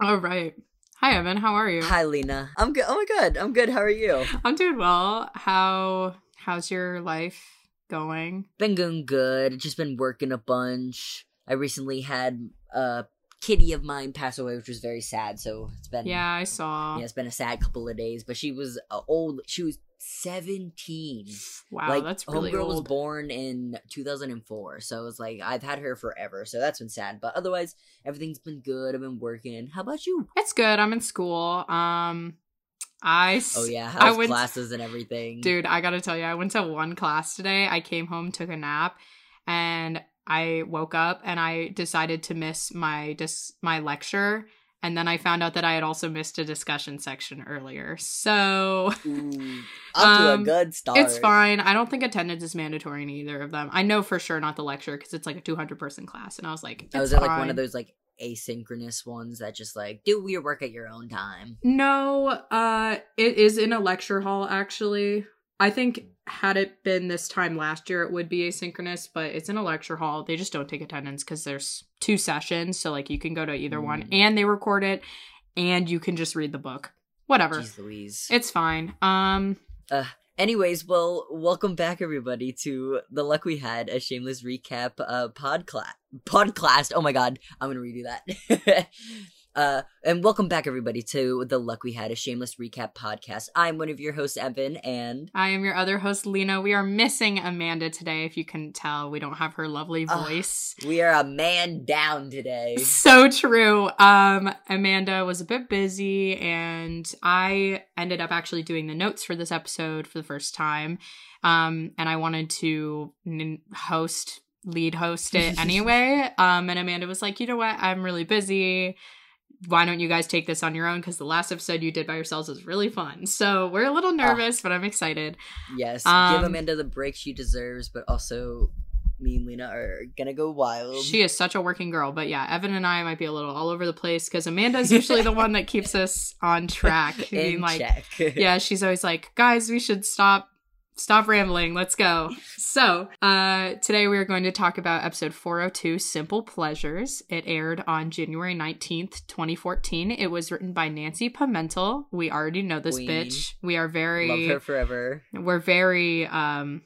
All right. Hi, Evan. How are you? Hi, Lena. I'm good. Oh my god, I'm good. How are you? I'm doing well. How how's your life going? Been going good. Just been working a bunch. I recently had a kitty of mine pass away, which was very sad. So it's been Yeah, I saw. yeah, it's been a sad couple of days. But she was uh, old. She was seventeen. Wow, like that's really homegirl was born in 2004 so it's like i've had her forever so that's been sad but otherwise everything's been good i've been working how about you It's good. I'm in school. Um, I oh yeah I went- classes and everything dude, I gotta tell you, I went to one class today. I came home, took a nap, and I woke up and I decided to miss my dis- my lecture. And then I found out that I had also missed a discussion section earlier. So Ooh, to a Um, good start It's fine. I don't think attendance is mandatory in either of them. I know for sure not the lecture because it's like a 200 person class. And I was like, oh, is it like one of those like asynchronous ones that just like do your work at your own time No, uh, it is in a lecture hall actually. I think had it been this time last year, it would be asynchronous, but it's in a lecture hall. They just don't take attendance because there's two sessions, so like you can go to either one, Mm. and they record it, and you can just read the book. Whatever, Jeez Louise. it's fine. Um, Anyways, well, welcome back everybody to the luck we had a shameless recap uh podcast podcast. Oh my god, I'm gonna redo that. uh and welcome back everybody to the luck we had a shameless recap podcast. I'm one of your hosts, Evan, and I am your other host, Lena. We are missing Amanda today. If you can tell, we don't have her lovely Ugh. voice. we are a man down today. So true. Um, Amanda was a bit busy, and I ended up actually doing the notes for this episode for the first time. Um, and I wanted to n- host, lead host it anyway. um, and Amanda was like, you know what? I'm really busy. Why don't you guys take this on your own? Because the last episode you did by yourselves was really fun. So we're a little nervous, but I'm excited. Yes, Um, give Amanda the break she deserves, but also me and Lena are gonna go wild. She is such a working girl, but yeah, Evan and I might be a little all over the place because Amanda's usually the one that keeps us on track. I mean, in like, check. yeah, she's always like, guys, we should stop, stop rambling. Let's go. So, uh, today we are going to talk about episode 402, Simple Pleasures. It aired on January 19th, 2014. It was written by Nancy Pimentel. We already know this Queen. bitch. We are very, Love her forever. we're very um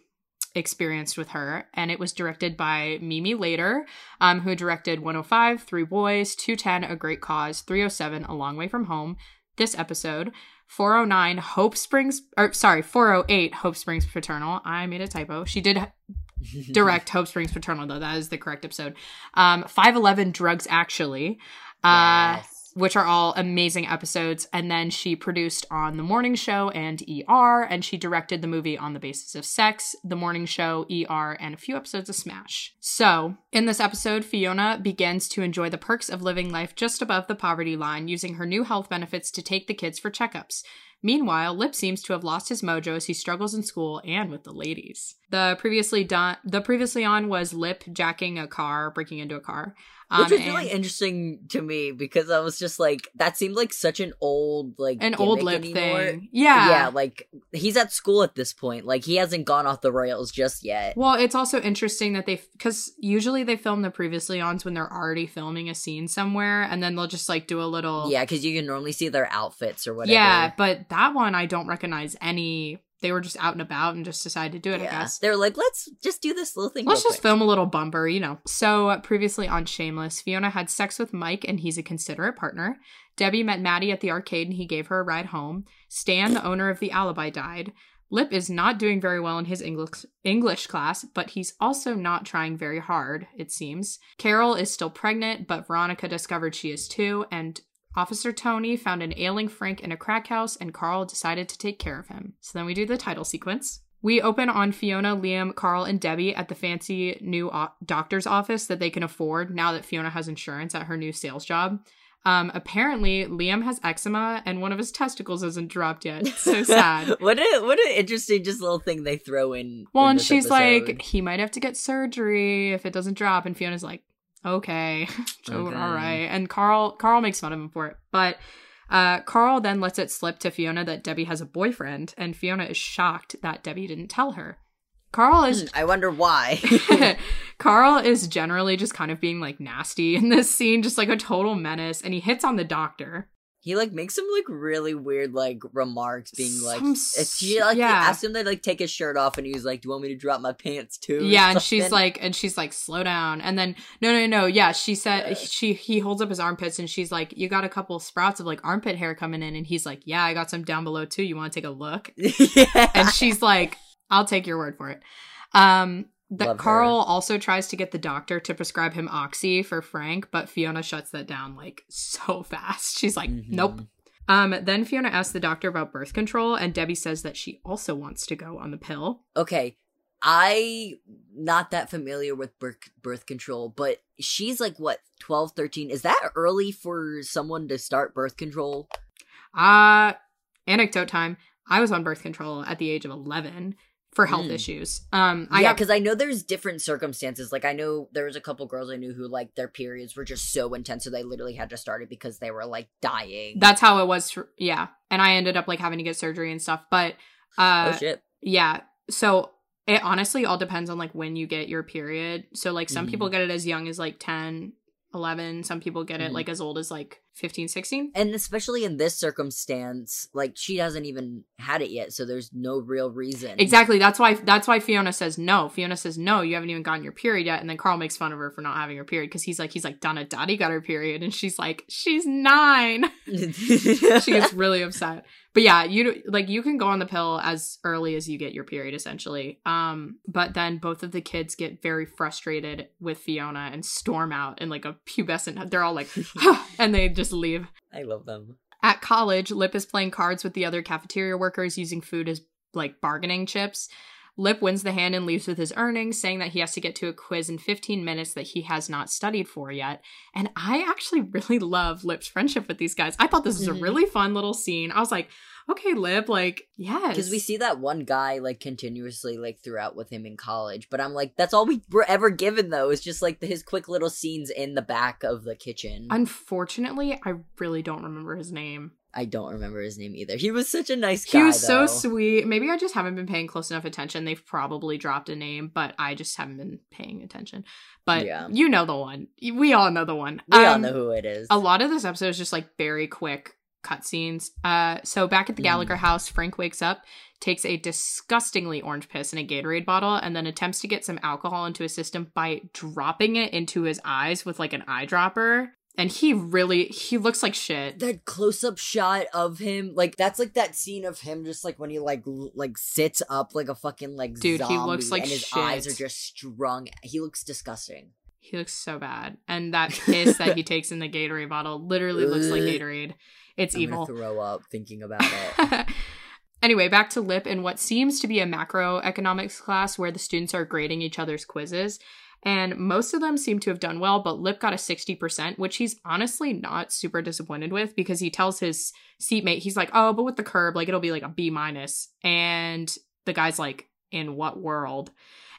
experienced with her and it was directed by Mimi Leder um who directed 105 three boys 210 a great cause 307 a long way from home this episode 409 hope springs or sorry 408 hope springs paternal. I made a typo. She did direct hope springs paternal though. That is the correct episode. Um 511 drugs actually. Uh Yes. Which are all amazing episodes. And then she produced on The Morning Show and ER, and she directed the movie On the Basis of Sex, The Morning Show, ER, and a few episodes of Smash. So, in this episode, Fiona begins to enjoy the perks of living life just above the poverty line, using her new health benefits to take the kids for checkups. Meanwhile, Lip seems to have lost his mojo as he struggles in school and with the ladies. The previously done, the previously on was Lip jacking a car, breaking into a car. Which Um, was and- really interesting to me because I was just like, that seemed like such an old, like, an old lip anymore. thing. Yeah. Yeah, like he's at school at this point. Like he hasn't gone off the rails just yet. Well, it's also interesting that they, because usually they film the previously ons when they're already filming a scene somewhere, and then they'll just like do a little. Yeah, because you can normally see their outfits or whatever. Yeah, but that one I don't recognize any. They were just out and about and just decided to do it. I guess. They're like, let's just do this little thing. Let's just quick. film a little bumper, you know. So, uh, previously on Shameless, Fiona had sex with Mike and he's a considerate partner. Debbie met Matty at the arcade and he gave her a ride home. Stan, the owner of the Alibi, died. Lip is not doing very well in his English English class, but he's also not trying very hard, it seems. Carol is still pregnant, but Veronica discovered she is too, and Officer Tony found an ailing Frank in a crack house, and Carl decided to take care of him. So then we do the title sequence. We open on Fiona, Liam, Carl, and Debbie at the fancy new o- doctor's office that they can afford now that Fiona has insurance at her new sales job. Um, apparently, Liam has eczema and one of his testicles isn't dropped yet. So sad. what a what an interesting just little thing they throw in. well, in and she's episode. like, he might have to get surgery if it doesn't drop. And Fiona's like, okay, Okay. all right. And Carl, Carl makes fun of him for it, but uh, Carl then lets it slip to Fiona that Debbie has a boyfriend, and Fiona is shocked that Debbie didn't tell her. Carl is I wonder why. Carl is generally just kind of being like nasty in this scene, just like a total menace, and he hits on the doctor. He like makes some like really weird like remarks, being like, Some she like yeah. asked him to like take his shirt off, and he was like, "Do you want me to drop my pants too?" Yeah, and she's like, and she's like, slow down. And then, no, no, no, yeah, she said Yeah. she he holds up his armpits, and she's like, you got a couple sprouts of like armpit hair coming in, and he's like, yeah, I got some down below too. You want to take a look? yeah. And she's like, I'll take your word for it. Um, that Love her. Carl also tries to get the doctor to prescribe him oxy for Frank, but Fiona shuts that down like so fast. She's like, Mhm. nope. Um, then Fiona asks the doctor about birth control, and Debbie says that she also wants to go on the pill. Okay, I not that familiar with birth birth control, but she's like what 12, 13. Is that early for someone to start birth control? Uh anecdote time. I was on birth control at the age of 11 for health Mm. issues. Um I yeah, got because I know there's different circumstances. Like I know there was a couple girls I knew who like their periods were just so intense, so they literally had to start it because they were like dying. that's how it was for, yeah. And I ended up like having to get surgery and stuff, but uh oh shit! yeah. So it honestly all depends on like when you get your period. So like some Mhm. people get it as young as like 10, 11, some people get it Mhm. like as old as like 15, 16. And especially in this circumstance, like she hasn't even had it yet, so there's no real reason. Exactly. That's why that's why Fiona says no. Fiona says no, you haven't even gotten your period yet. And then Carl makes fun of her for not having her period because he's like he's like Donna Dottie got her period and she's like she's nine. she gets really upset. But yeah, you like you can go on the pill as early as you get your period essentially. Um but then both of the kids get very frustrated with Fiona and storm out in like a pubescent they're all like and they just leave. I love them. At college, Lip is playing cards with the other cafeteria workers using food as like bargaining chips. Lip wins the hand and leaves with his earnings, saying that he has to get to a quiz in 15 minutes that he has not studied for yet. And I actually really love Lip's friendship with these guys. I thought this was a mm-hmm. really fun little scene. I was like, okay, Lip, like, yes. Because we see that one guy like continuously like throughout with him in college, but I'm like, that's all we were ever given though. Is just like his quick little scenes in the back of the kitchen. Unfortunately, I really don't remember his name. I don't remember his name either. He was such a nice guy. He was so sweet. Maybe I just haven't been paying close enough attention. They've probably dropped a name, but I just haven't been paying attention. But Yeah. you know the one. We all know the one. We all Um, know who it is. A lot of this episode is just like very quick cutscenes. Uh, so back at the Mm. Gallagher house, Frank wakes up, takes a disgustingly orange piss in a Gatorade bottle, and then attempts to get some alcohol into his system by dropping it into his eyes with like an eyedropper. And he really he looks like shit. that close up shot of him, like that's like that scene of him just like when he like l- like sits up like a fucking like Dude, he looks like and his eyes are just strung. He looks disgusting. He looks so bad. And that piss that he takes in the Gatorade bottle literally looks like Gatorade. It's I'm evil. gonna throw up thinking about it. anyway, back to Lip in what seems to be a macroeconomics class where the students are grading each other's quizzes. And most of them seem to have done well, but Lip got a 60%, which he's honestly not super disappointed with because he tells his seatmate, he's like, oh, but with the curb, like it'll be like a B minus. And the guy's like, in what world?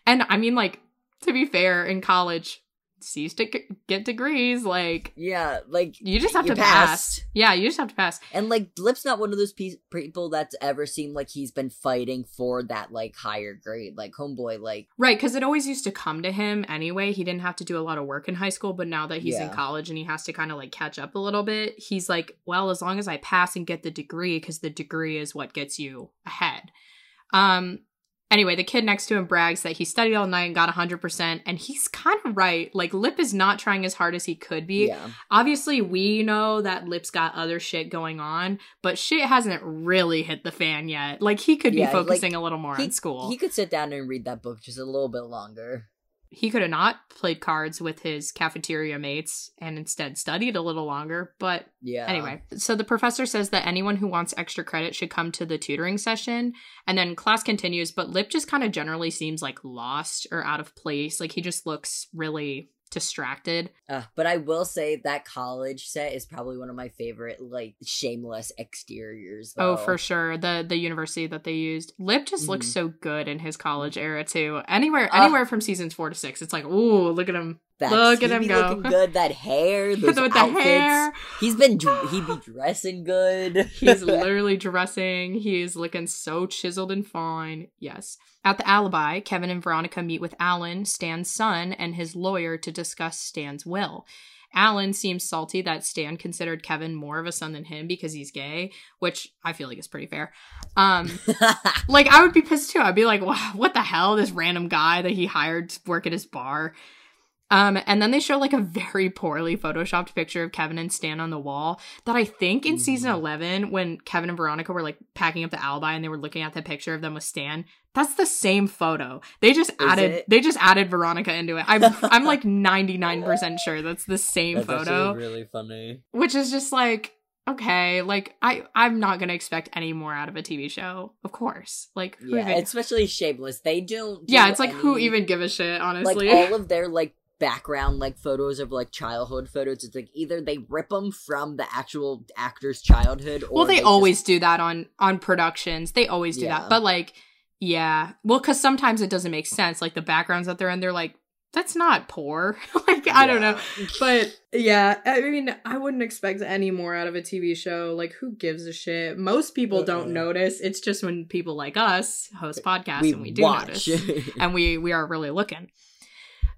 And I mean, like, to be fair, in college, C's to g- get degrees. Like, yeah, like you just have You to pass. Yeah, you just have to pass. And like Lip's not one of those pe- people that's ever seemed like he's been fighting for that like higher grade. Like homeboy, like Right, because it always used to come to him anyway. He didn't have to do a lot of work in high school, but now that he's in college and he has to kind of like catch up a little bit, he's like, well, as long as I pass and get the degree, because the degree is what gets you ahead. Um, anyway, the kid next to him brags that he studied all night and got 100%, and he's kind of right. Like, Lip is not trying as hard as he could be. yeah, Obviously, we know that Lip's got other shit going on, but shit hasn't really hit the fan yet. Like, he could be Yeah, like, focusing a little more he, on school. he could sit down and read that book just a little bit longer. He could have not played cards with his cafeteria mates and instead studied a little longer. But Yeah. anyway, so the professor says that anyone who wants extra credit should come to the tutoring session. And then class continues, but Lip just kind of generally seems like lost or out of place. Like he just looks really distracted. Uh, but I will say that college set is probably one of my favorite, like shameless exteriors. Oh, for sure. The the university that they used. Lip just looks Mhm. so good in his college era too. Anywhere anywhere from seasons four to six. It's like, ooh, look at him. That Look at him go. looking good. That hair, those With the outfits. hair. He's been he be dressing good. He's literally dressing. He's looking so chiseled and fine. Yes. At the alibi, Kevin and Veronica meet with Alan, Stan's son, and his lawyer to discuss Stan's will. Alan seems salty that Stan considered Kevin more of a son than him because he's gay, which I feel like is pretty fair. Um, like I would be pissed too. I'd be like, wow, what the hell? This random guy that he hired to work at his bar. Um, and then they show like a very poorly photoshopped picture of Kevin and Stan on the wall that I think in season Mhm. 11, when Kevin and Veronica were like packing up the alibi and they were looking at the picture of them with Stan, that's the same photo. They just added, it? they just added Veronica into it. I'm, I'm like 99% sure that's the same That's photo really funny. which is just like okay like i i'm not gonna expect any more out of a tv show of course like Yeah, even, especially Shameless. They don't. do yeah it's like who even give a shit honestly like honestly all of their like background like photos of like childhood photos. It's like either they rip them from the actual actor's childhood, or well they, just- always do that on on productions they always do Yeah. that but like yeah well because sometimes it doesn't make sense like the backgrounds that they're in they're like that's not poor like i don't know But yeah, I mean, I wouldn't expect any more out of a TV show. Like, who gives a shit? Most people don't notice. It's just when people like us host podcasts we and we do watch. notice, and we we are really looking.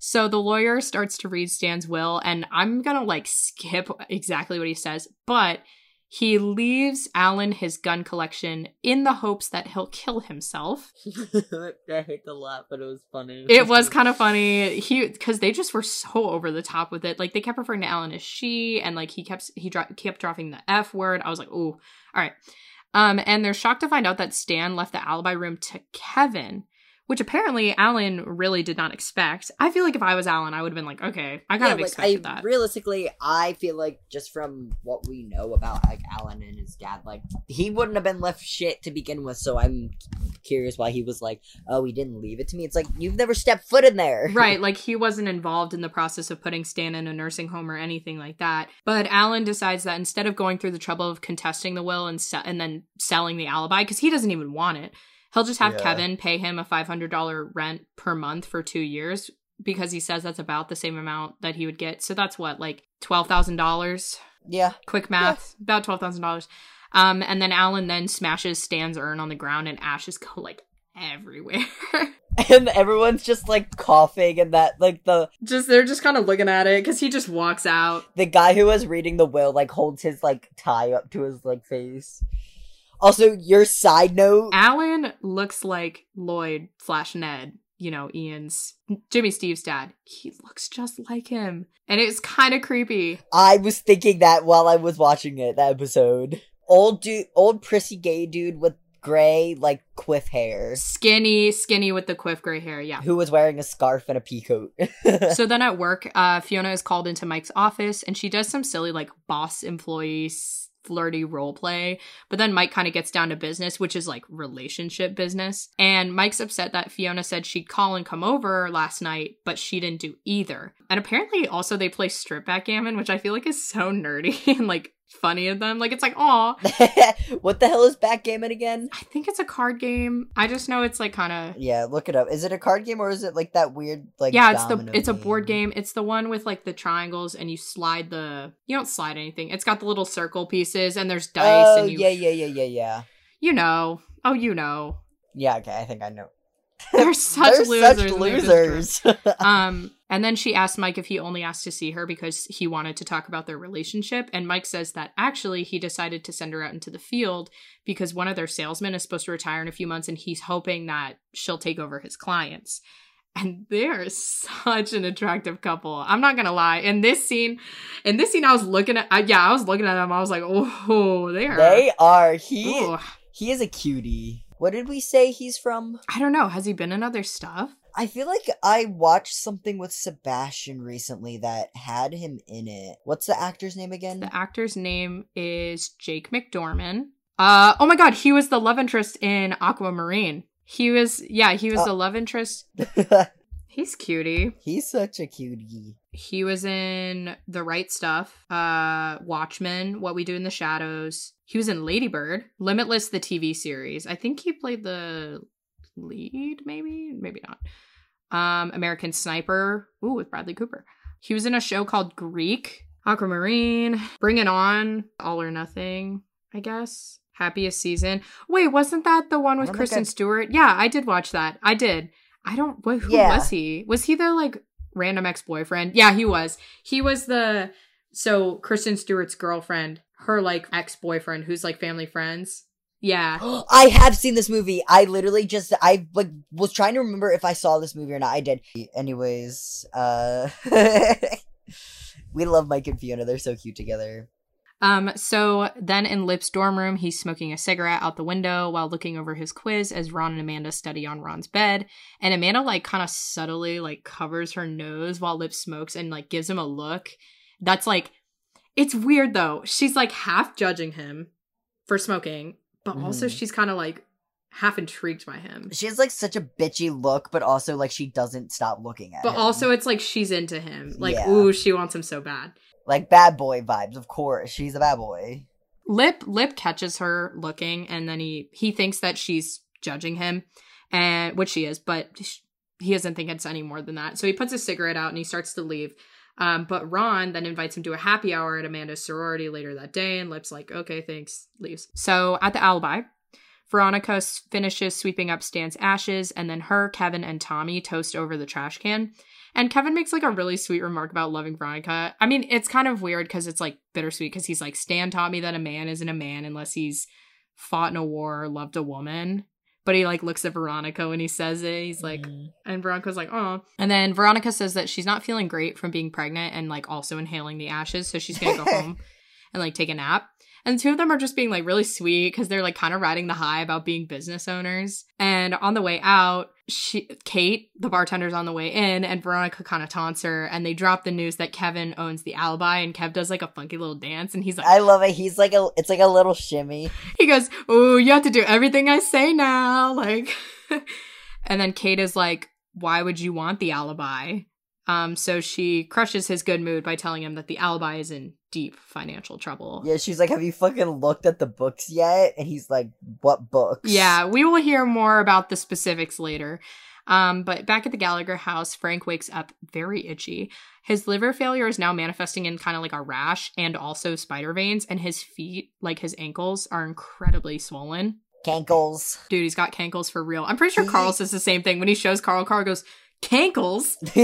So the lawyer starts to read Stan's will, and I'm gonna like skip exactly what he says, but he leaves Alan his gun collection in the hopes that he'll kill himself. I hate to laugh, but it was funny. It was kind of funny. He because they just were so over the top with it. Like they kept referring to Alan as she, and like he kept he dro- kept dropping the f word. I was like, ooh, all right. Um, and they're shocked to find out that Stan left the alibi room to Kevin, which apparently Alan really did not expect. I feel like if I was Alan, I would have been like, okay, I kind yeah, of like, expected I, that. Realistically, I feel like just from what we know about like Alan and his dad, like he wouldn't have been left shit to begin with. So I'm curious why he was like, "Oh, he didn't leave it to me." It's like you've never stepped foot in there, Right, like he wasn't involved in the process of putting Stan in a nursing home or anything like that. But Alan decides that instead of going through the trouble of contesting the will and se- and then selling the alibi because he doesn't even want it, he'll just have Yeah. Kevin pay him a five hundred dollar rent per month for two years because he says that's about the same amount that he would get. So that's what like twelve thousand dollars. Yeah, Quick math, about twelve thousand dollars. Um, and then Alan then smashes Stan's urn on the ground and ashes go like everywhere. and everyone's just like coughing, and that like the just they're just kind of looking at it because he just walks out. the guy who was reading the will like holds his like tie up to his like face. Also, your side note. Alan looks like Lloyd slash Ned, you know, Ian's Jimmy Steve's dad. He looks just like him. And it's kind of creepy. I was thinking that while I was watching it, that episode. Old dude, old prissy gay dude with gray, like, quiff hair, Skinny, skinny with the quiff gray hair. Yeah. who was wearing a scarf and a peacoat. so then at work, uh, Fiona is called into Mike's office and she does some silly, like, boss employee flirty role play. But then Mike kind of gets down to business, which is like relationship business. And Mike's upset that Fiona said she'd call and come over last night, but she didn't do either. And apparently, also, they play strip backgammon, which I feel like is so nerdy and like funny of them. Like, it's like, aw, what the hell is backgammon again? I think it's a card game. I just know it's like kind of. Yeah, look it up. Is it a card game or is it like that weird like? yeah, it's the it's a board game. It's the one with like the triangles and you slide the you don't slide anything. It's got the little circle pieces and there's dice Oh and you yeah, yeah, yeah, yeah, yeah. you know. Oh, you know. Yeah, okay, I think I know. They're such They're losers. such and they're just losers. um and then she asked mike if he only asked to see her because he wanted to talk about their relationship and mike says that actually he decided to send her out into the field because one of their salesmen is supposed to retire in a few months and he's hoping that she'll take over his clients and they're such an attractive couple i'm not gonna lie in this scene in this scene i was looking at uh, yeah i was looking at them i was like oh they are they are. He Ooh. he is a cutie. What did we say he's from? i don't know has he been in other stuff I feel like I watched something with Sebastian recently that had him in it. What's the actor's name again? The actor's name is Jake McDorman. Uh oh my god, he was the love interest in Aquamarine. He was yeah, he was Oh. the love interest. He's cutie. He's such a cutie. He was in The Right Stuff, uh Watchmen, What We Do in the Shadows. He was in Ladybird, Limitless the TV series. I think he played the lead maybe, maybe not. Um American Sniper, ooh with Bradley Cooper. He was in a show called Greek, Aquamarine, Bring It On, All or Nothing, I guess. Happiest Season. Wait, wasn't that the one with Kristen Stewart? Yeah, I did watch that. I did. I don't. Wh- who Yeah. was he? Was he the like random ex boyfriend? Yeah, he was. He was the so Kristen Stewart's girlfriend, her like ex boyfriend, who's like family friends. Yeah. I have seen this movie. I literally just I like was trying to remember if I saw this movie or not. I did. Anyways, uh we love Mike and Fiona. They're so cute together. Um, so then in Lip's dorm room, he's smoking a cigarette out the window while looking over his quiz as Ron and Amanda study on Ron's bed. And Amanda like kind of subtly like covers her nose while Lip smokes and like gives him a look. That's like it's weird though. She's like half judging him for smoking, but also Mhm. she's kind of like half intrigued by him. She has like such a bitchy look, but also like she doesn't stop looking at But him. But also it's like she's into him. Like, Yeah. ooh, she wants him so bad. Like bad boy vibes, of course. She's a bad boy. Lip Lip catches her looking, and then he he thinks that she's judging him, and which she is, but he doesn't think it's any more than that. So he puts his cigarette out and he starts to leave. Um, but Ron then invites him to a happy hour at Amanda's sorority later that day, and Lip's like, "Okay, thanks," leaves. So at the alibi, Veronica finishes sweeping up Stan's ashes, and then her, Kevin, and Tommy toast over the trash can. And Kevin makes like a really sweet remark about loving Veronica. I mean, it's kind of weird because it's like bittersweet because he's like, Stan taught me that a man isn't a man unless he's fought in a war or loved a woman. But he like looks at Veronica when he says it. He's like, Mhm. and Veronica's like, oh. And then Veronica says that she's not feeling great from being pregnant and like also inhaling the ashes. So she's going to go home and like take a nap. And two of them are just being like really sweet because they're like kind of riding the high about being business owners. And on the way out, she Kate, the bartender's on the way in, and Veronica kind of taunts her, and they drop the news that Kevin owns the alibi, and Kev does like a funky little dance, and he's like, I love it. He's like a it's like a little shimmy. he goes, "Oh, you have to do everything I say now." Like and then Kate is like, "Why would you want the alibi?" Um so she crushes his good mood by telling him that the alibi is in deep financial trouble. Yeah, she's like, Have you fucking looked at the books yet? And he's like, What books? Yeah, we will hear more about the specifics later. Um, but back at the Gallagher house, Frank wakes up very itchy. His liver failure is now manifesting in kind of like a rash and also spider veins, and his feet, like his ankles, are incredibly swollen. Cankles. Dude, he's got cankles for real. I'm pretty sure Carl says the same thing when he shows Carl. Carl goes, "Cankles."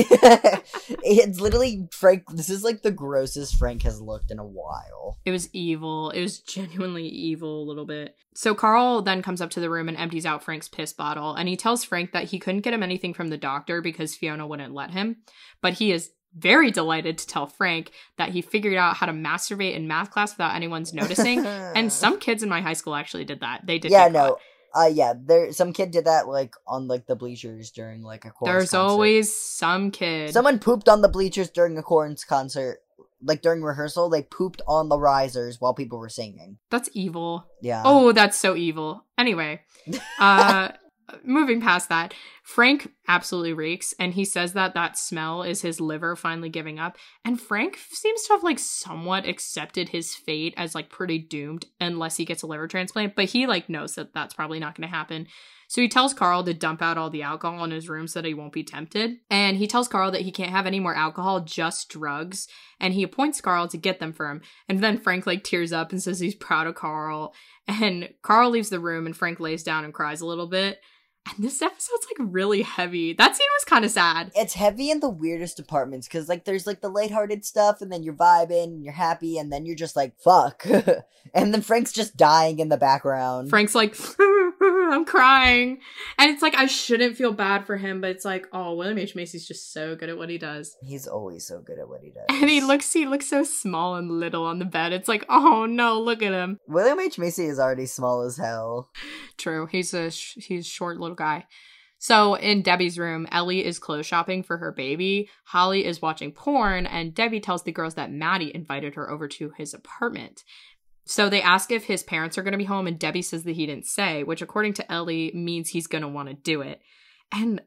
it's literally Frank this is like the grossest Frank has looked in a while. It was evil. It was genuinely evil a little bit. So Carl then comes up to the room and empties out Frank's piss bottle, and he tells Frank that he couldn't get him anything from the doctor because Fiona wouldn't let him. But he is very delighted to tell Frank that he figured out how to masturbate in math class without anyone's noticing. and some kids in my high school actually did that. They did. Yeah, get caught. Uh yeah, there some kid did that like on like the bleachers during like a chorus There's concert. always some kid. Someone pooped on the bleachers during a chorus concert. Like during rehearsal, they pooped on the risers while people were singing. That's evil. Yeah. Oh, that's so evil. Anyway, uh moving past that, Frank absolutely reeks and he says that that smell is his liver finally giving up. And Frank seems to have like somewhat accepted his fate as like pretty doomed unless he gets a liver transplant, but he like knows that that's probably not going to happen. So he tells Carl to dump out all the alcohol in his room so that he won't be tempted. And he tells Carl that he can't have any more alcohol, just drugs. And he appoints Carl to get them for him. And then Frank like tears up and says he's proud of Carl. And Carl leaves the room and Frank lays down and cries a little bit. And this episode's like really heavy. That scene was kind of sad. it's heavy in the weirdest departments because like there's like the lighthearted stuff and then you're vibing and you're happy and then you're just like fuck and then frank's just dying in the background Frank's like, I'm crying. And it's like, I shouldn't feel bad for him, but it's like, oh, William H. Macy's just so good at what he does. he's always so good at what he does And he looks, he looks so small and little on the bed. It's like, oh no, look at him. william h macy is already small as hell True. He's a sh- he's short little guy. So in Debbie's room, Ellie is clothes shopping for her baby. Holly is watching porn, and Debbie tells the girls that Matty invited her over to his apartment. So they ask if his parents are going to be home, and Debbie says that he didn't say, which according to Ellie means he's going to want to do it. And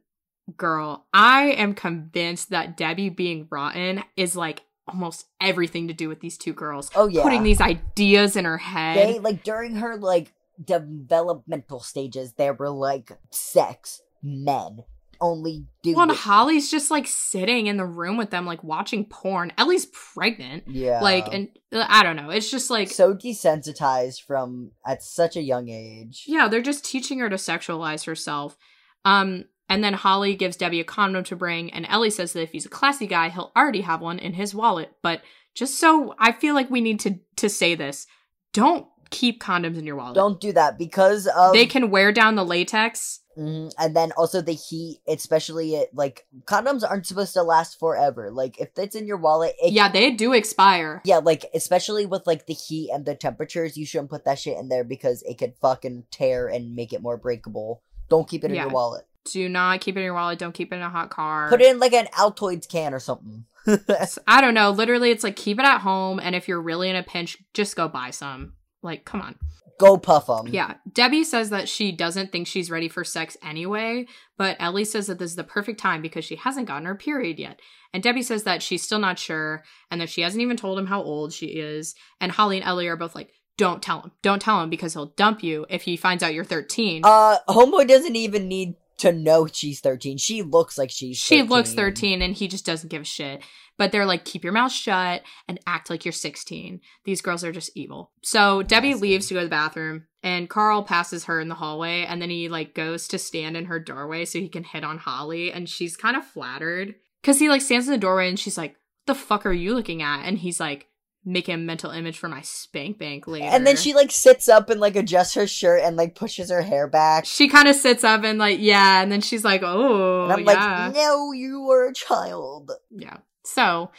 girl, I am convinced that Debbie being rotten is like almost everything to do with these two girls. oh yeah Putting these ideas in her head. they like during her like developmental stages there were like sex men only do Well, and. Holly's just like sitting in the room with them, like watching porn. Ellie's pregnant. Yeah. Like, and uh, I don't know. It's just like, so desensitized from at such a young age. yeah, they're just teaching her to sexualize herself. Um, and then Holly gives Debbie a condom to bring, and Ellie says that if he's a classy guy, he'll already have one in his wallet. But just so I feel like we need to to say this, don't keep condoms in your wallet. Don't do that because of they can wear down the latex. Mhm, and then also the heat, especially it like condoms aren't supposed to last forever. Like if it's in your wallet, it Yeah, they do expire. Yeah, like especially with like the heat and the temperatures, you shouldn't put that shit in there because it could fucking tear and make it more breakable. Don't keep it in Yeah. your wallet. Do not keep it in your wallet. Don't keep it in a hot car. Put it in like an Altoids can or something. I don't know. Literally, it's like keep it at home, and if you're really in a pinch, just go buy some. Like, come on. Go puff them. Yeah. Debbie says that she doesn't think she's ready for sex anyway, but Ellie says that this is the perfect time because she hasn't gotten her period yet. And Debbie says that she's still not sure and that she hasn't even told him how old she is. And Holly and Ellie are both like, don't tell him. Don't tell him because he'll dump you if he finds out you're 13. Uh, homeboy doesn't even need to know she's thirteen. She looks like she's. she 13. looks 13 and he just doesn't give a shit. But they're like, keep your mouth shut and act like you're 16. These girls are just evil. So Debbie leaves to go to the bathroom and Carl passes her in the hallway and then he like goes to stand in her doorway so he can hit on Holly and she's kind of flattered because he like stands in the doorway and she's like, the fuck are you looking at? And he's like, making a mental image for my spank bank later. And then she like sits up and like adjusts her shirt and like pushes her hair back. she kind of sits up and like, yeah. And then she's like, oh, and I'm yeah. like, no, you were a child. Yeah. So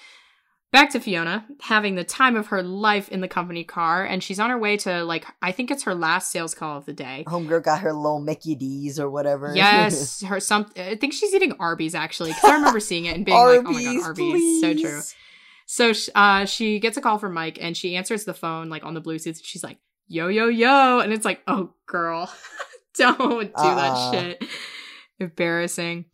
back to Fiona having the time of her life in the company car, and she's on her way to like I think it's her last sales call of the day. Homegirl got her little Mickey D's or whatever. Yes, her some. I think she's eating Arby's actually because I remember seeing it and being like, "Oh my god, Arby's, so true." So uh, she gets a call from Mike, and she answers the phone like on the Bluetooth. She's like, "Yo, yo, yo," and it's like, "Oh, girl, don't do Uh-uh. that shit." Embarrassing.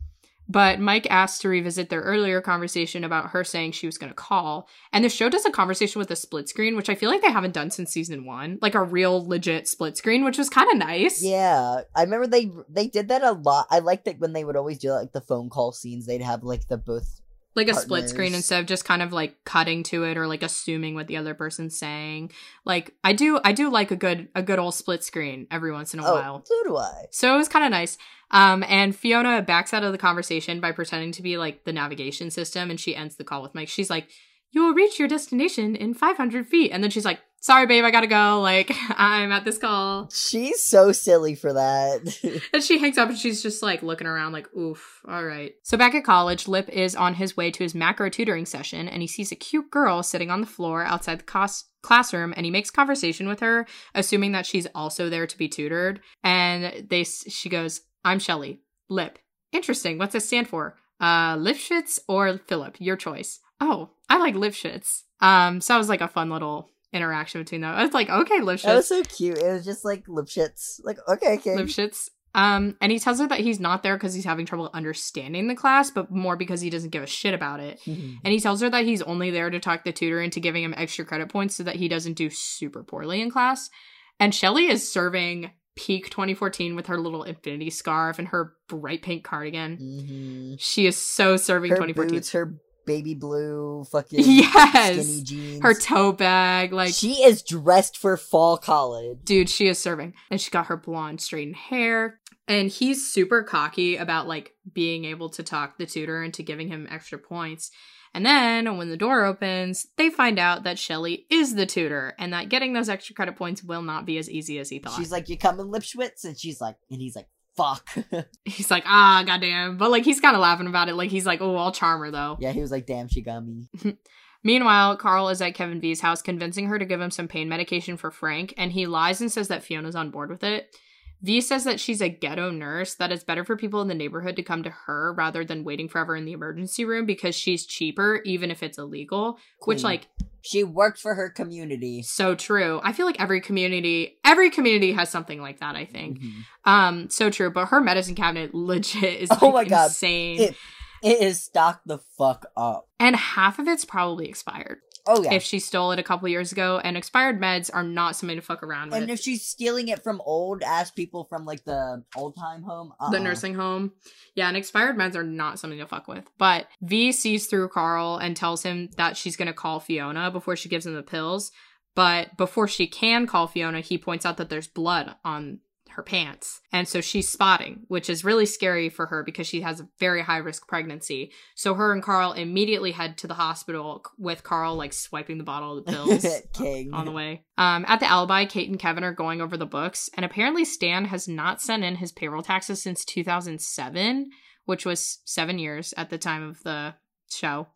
But Mike asked to revisit their earlier conversation about her saying she was going to call. And the show does a conversation with a split screen, which I feel like they haven't done since season one. Like a real legit split screen, which was kind of nice. Yeah, I remember they they did that a lot. I liked it when they would always do like the phone call scenes. They'd have like the both. Like a split screen instead of just kind of like cutting to it or like assuming what the other person's saying. Like I do I do like a good a good old split screen every once in a Oh, while. so do I. So it was kind of nice. Um, and Fiona backs out of the conversation by pretending to be like the navigation system, and she ends the call with Mike. She's like, "You will reach your destination in 500 feet," and then she's like, "Sorry, babe, I gotta go. Like, I'm at this call." She's so silly for that. And she hangs up, and she's just like looking around, like, "Oof, all right." So back at college, Lip is on his way to his macro tutoring session, and he sees a cute girl sitting on the floor outside the cos- classroom, and he makes conversation with her, assuming that she's also there to be tutored. And they, she goes, "I'm Shelly. Lip. Interesting. What's it stand for? Uh, Lipschitz or Philip? Your choice. Oh, I like Lipschitz. Um, so that was like a fun little interaction between them. I was like, okay, Lipschitz. that was so cute. It was just like lip shits. Like okay, okay. Lipschitz. Um, and he tells her that he's not there because he's having trouble understanding the class, but more because he doesn't give a shit about it. And he tells her that he's only there to talk the tutor into giving him extra credit points so that he doesn't do super poorly in class. And Shelly is serving peak 2014 with her little infinity scarf and her bright pink cardigan. hmm She is so serving Her 2014. boots, her baby blue fucking Yes. skinny jeans. Her tote bag, like she is dressed for fall college. dude, she is serving. And she got her blonde straightened hair. And he's super cocky about like being able to talk the tutor into giving him extra points. And then when the door opens, they find out that Shelly is the tutor and that getting those extra credit points will not be as easy as he thought. She's like, "You come in Lipschwitz," and she's like, and he's like, "Fuck." he's like, ah, goddamn. But like he's kind of laughing about it. Like he's like, oh, I'll charm her though. yeah, he was like, "Damn, she got me." Meanwhile, Carl is at Kevin V's house convincing her to give him some pain medication for Frank, and he lies and says that Fiona's on board with it. V says that she's a ghetto nurse, that it's better for people in the neighborhood to come to her rather than waiting forever in the emergency room because she's cheaper, even if it's illegal. Which, like, She worked for her community. so true. I feel like every community, every community has something like that, I think. Mhm. Um, so true. But her medicine cabinet legit is Oh my God. insane. It- It is stocked the fuck up. and half of it's probably expired. Oh yeah. if she stole it a couple years ago. And expired meds are not something to fuck around with. and if she's stealing it from old ass people from like the old time home, uh-uh. the nursing home. Yeah, and expired meds are not something to fuck with. But V sees through Carl and tells him that she's going to call Fiona before she gives him the pills. But before she can call Fiona, he points out that there's blood on her pants. And so she's spotting, which is really scary for her because she has a very high risk pregnancy. So her and Carl immediately head to the hospital with Carl like swiping the bottle of the pills on the way. Um, at the alibi, Kate and Kevin are going over the books, and apparently Stan has not sent in his payroll taxes since 2007, which was seven years at the time of the show.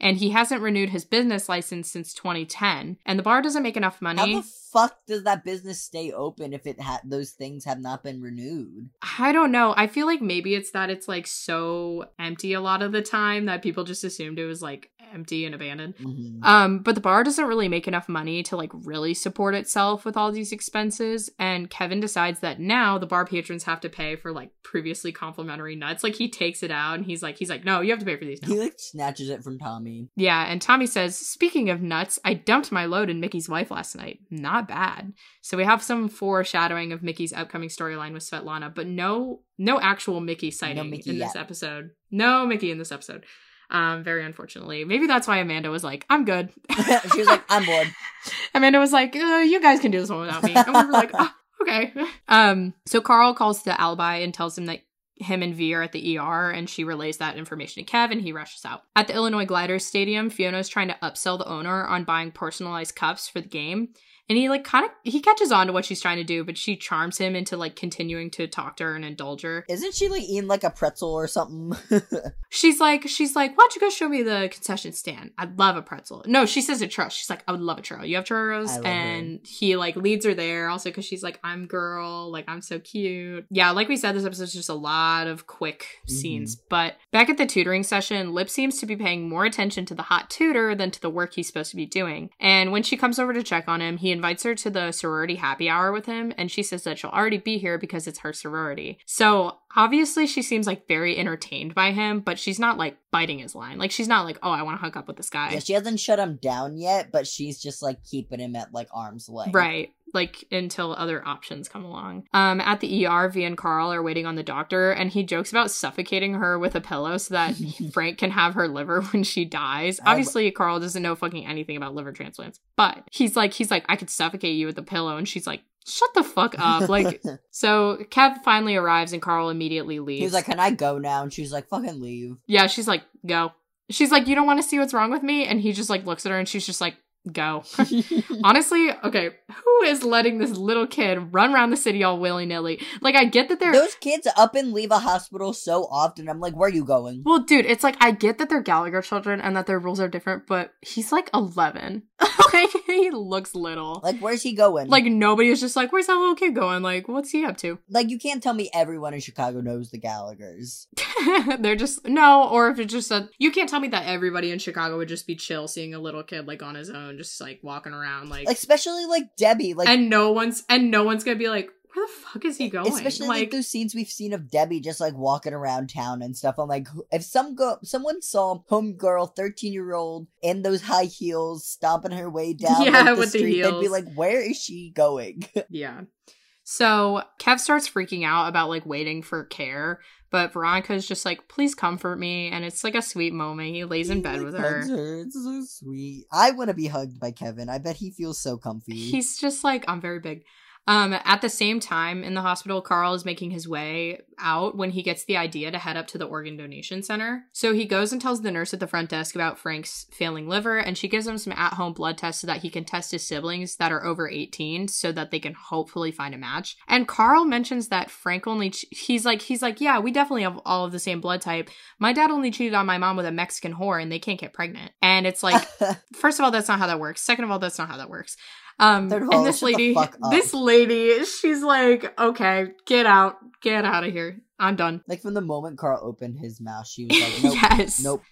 And he hasn't renewed his business license since 2010. And the bar doesn't make enough How money. the fuck does that business stay open if it had those things have not been renewed? I don't know. I feel like maybe it's that it's like so empty a lot of the time that people just assumed it was like empty and abandoned. Mhm. Um, but the bar doesn't really make enough money to like really support itself with all these expenses. And Kevin decides that now the bar patrons have to pay for like previously complimentary nuts. Like he takes it out and he's like, he's like, no, you have to pay for these He like snatches it from Tommy. Yeah, and Tommy says, speaking of nuts, I dumped my load in Mickey's wife last night. Not bad. So we have some foreshadowing of Mickey's upcoming storyline with Svetlana, but no no actual Mickey sighting Mickey in this episode. No Mickey in this episode. Um, very unfortunately. Maybe that's why Amanda was like, I'm good. she was like, "I'm bored." Amanda was like, uh, "You guys can do this one without me," and we were like, oh, "Okay." Um, so Carl calls the alibi and tells him that him and V are at the ER, and she relays that information to Kev, and he rushes out. At the Illinois Gliders Stadium, Fiona's trying to upsell the owner on buying personalized cups for the game. And he like kind of he catches on to what she's trying to do, but she charms him into like continuing to talk to her and indulge her. Isn't she like eating like a pretzel or something? She's like, she's like, why don't you go show me the concession stand? I'd love a pretzel. No, she says a churros. She's like, I would love a churro. You have churros, and he like leads her there. Also, because she's like, I'm girl, like I'm so cute. Yeah, like we said, this episode's just a lot of quick Mm-hmm. scenes. But back at the tutoring session, Lip seems to be paying more attention to the hot tutor than to the work he's supposed to be doing. And when she comes over to check on him, he invites her to the sorority happy hour with him, and she says that she'll already be here because it's her sorority. So obviously she seems like very entertained by him, but she's not like biting his line. Like she's not like, oh, I want to hook up with this guy. yeah, she hasn't shut him down yet, but she's just like keeping him at like arm's length. Right. Like until other options come along. Um, at the ER, V and Carl are waiting on the doctor, and he jokes about suffocating her with a pillow so that Frank can have her liver when she dies. I- Obviously, Carl doesn't know fucking anything about liver transplants, but he's like, he's like, I could suffocate you with a pillow, and she's like, shut the fuck up. Like, so Kev finally arrives, and Carl immediately leaves. He's like, "Can I go now?" And she's like, "Fucking leave." Yeah, she's like, go. She's like, you don't want to see what's wrong with me? And he just like looks at her and she's just like, go. Honestly, okay, who is letting this little kid run around the city all willy nilly? Like, I get that they're. Those kids up and leave a hospital so often. I'm like, "Where are you going?" well, dude, it's like I get that they're Gallagher children and that their rules are different, but he's like 11. Like, he looks little. Like, where's he going? Like, nobody is just like, where's that little kid going? Like, what's he up to? like you can't tell me everyone in Chicago knows the Gallagher's. they're just, no, or if it's just a. You can't tell me that everybody in Chicago would just be chill seeing a little kid, like, on his own, just like walking around, like. Like, especially like Debbie. Like, and no one's and no one's gonna be like, where the fuck is he going? Especially like, like, those scenes we've seen of Debbie just like walking around town and stuff. I'm like, if some go, someone saw homegirl, thirteen year old in those high heels stomping her way down Yeah, like, the with the street, they'd be like, where is she going? yeah. So Kev starts freaking out about like waiting for care, but Veronica's just like, please comfort me, and it's like a sweet moment. He lays in bed with her. hugs It's so sweet. I want to be hugged by Kevin. I bet he feels so comfy. He's just like, I'm very big. Um, at the same time, in the hospital, Carl is making his way out when he gets the idea to head up to the organ donation center. So he goes and tells the nurse at the front desk about Frank's failing liver, and she gives him some at home blood tests so that he can test his siblings that are over 18 so that they can hopefully find a match. And Carl mentions that Frank only, ch- he's like, he's like, yeah, we definitely have all of the same blood type. My dad only cheated on my mom with a Mexican whore and they can't get pregnant. And it's like, first of all, that's not how that works. Second of all, that's not how that works. Um, of and this lady, this lady, she's like, okay, get out, get out of here. I'm done. like from the moment Carl opened his mouth, she was like, nope, yes. nope.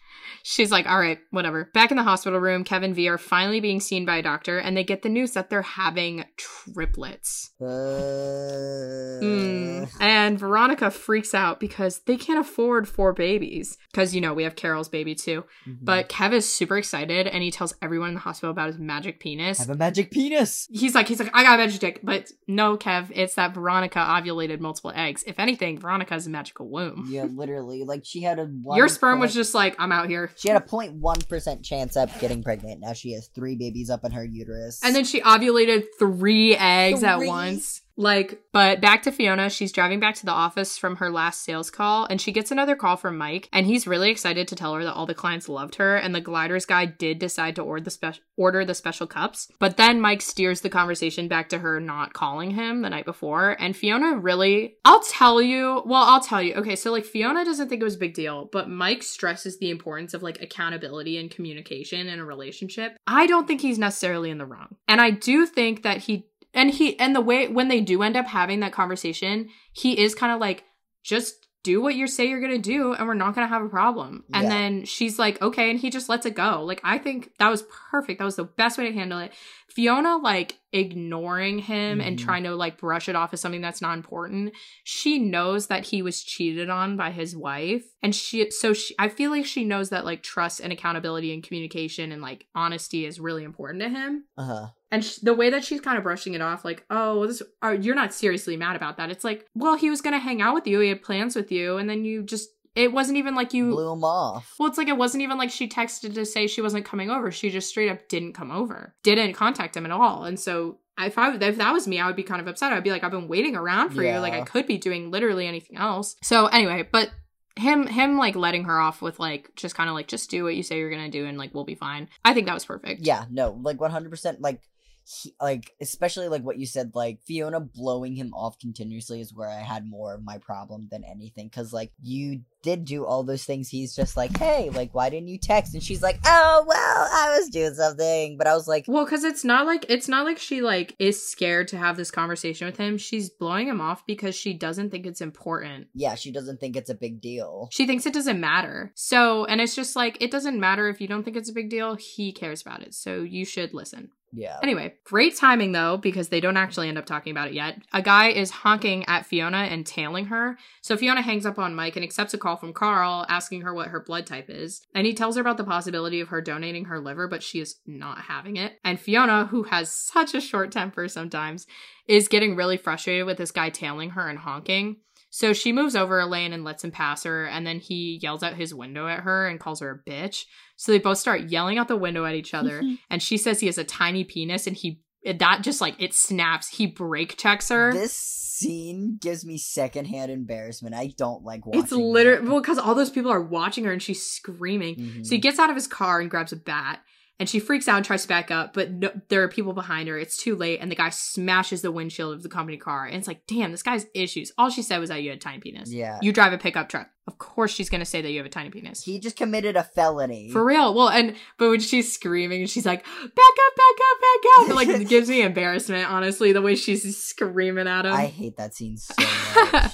She's like, all right, whatever. Back in the hospital room, Kevin and V are finally being seen by a doctor, and they get the news that they're having triplets. Uh, Mm. And Veronica freaks out because they can't afford four babies. Because, you know, we have Carol's baby too. mhm. But Kev is super excited and he tells everyone in the hospital about his magic penis. have a magic penis. He's like, he's like, I got a magic dick. But no, Kev, it's that Veronica ovulated multiple eggs. If anything, Veronica has a magical womb. Yeah, literally. Like she had a Your sperm was just like, I'm out here. She had a 0.1 percent chance of getting pregnant. Now she has three babies up in her uterus. And then she ovulated three eggs at once. Like, but back to Fiona. She's driving back to the office from her last sales call, and she gets another call from Mike, and he's really excited to tell her that all the clients loved her, and the gliders guy did decide to order the special order the special cups. But then Mike steers the conversation back to her not calling him the night before, and Fiona really, I'll tell you. Well, I'll tell you. Okay, so like Fiona doesn't think it was a big deal, but Mike stresses the importance of like accountability and communication in a relationship. I don't think he's necessarily in the wrong, and I do think that he and he and the way when they do end up having that conversation he is kind of like just do what you say you're gonna do and we're not gonna have a problem and Yeah. then she's like okay and he just lets it go like i think that was perfect that was the best way to handle it fiona like ignoring him and Mhm. trying to like brush it off as something that's not important she knows that he was cheated on by his wife and she so she i feel like she knows that like trust and accountability and communication and like honesty is really important to him uh huh. And sh- the way that she's kind of brushing it off, like, oh, this, are, you're not seriously mad about that. It's like, well, he was going to hang out with you. He had plans with you. And then you just, it wasn't even like you. Blew him off. Well, it's like it wasn't even like she texted to say she wasn't coming over. She just straight up didn't come over, didn't contact him at all. And so if I if that was me, I would be kind of upset. I'd be like, I've been waiting around for you. Like I could be doing literally anything else. So anyway, but him him like letting her off with like just kind of like just do what you say you're gonna do and like we'll be fine. I think that was perfect. Yeah, no, like 100%. Like, he, like especially like what you said, like Fiona blowing him off continuously is where I had more of my problem than anything. Cause like you did do all those things. He's just like, hey, like why didn't you text? And she's like, oh well, I was doing something. But I was like, Well, because it's not like it's not like she like is scared to have this conversation with him. She's blowing him off because she doesn't think it's important. yeah, she doesn't think it's a big deal. She thinks it doesn't matter. So, and it's just like it doesn't matter if you don't think it's a big deal. He cares about it, so you should listen. Yeah. Anyway, great timing though, because they don't actually end up talking about it yet. A guy is honking at Fiona and tailing her. So Fiona hangs up on Mike and accepts a call from Carl asking her what her blood type is. And he tells her about the possibility of her donating her liver, but she is not having it. And Fiona, who has such a short temper sometimes, is getting really frustrated with this guy tailing her and honking. So she moves over a lane and lets him pass her, and then he yells out his window at her and calls her a bitch. So they both start yelling out the window at each other and she says he has a tiny penis and he that just like it snaps he break checks her This scene gives me secondhand embarrassment. I don't like watching. it's literally well because all those people are watching her and she's screaming Mhm. so he gets out of his car and grabs a bat and she freaks out and tries to back up but no, there are people behind her it's too late and the guy smashes the windshield of the company car and it's like damn this guy's issues all she said was that you had a tiny penis Yeah. you drive a pickup truck of course she's gonna say that you have a tiny penis He just committed a felony. For real. Well, and but when she's screaming and she's like, back up, back up, back up, like it gives me embarrassment, honestly, the way she's screaming at him. I hate that scene so much.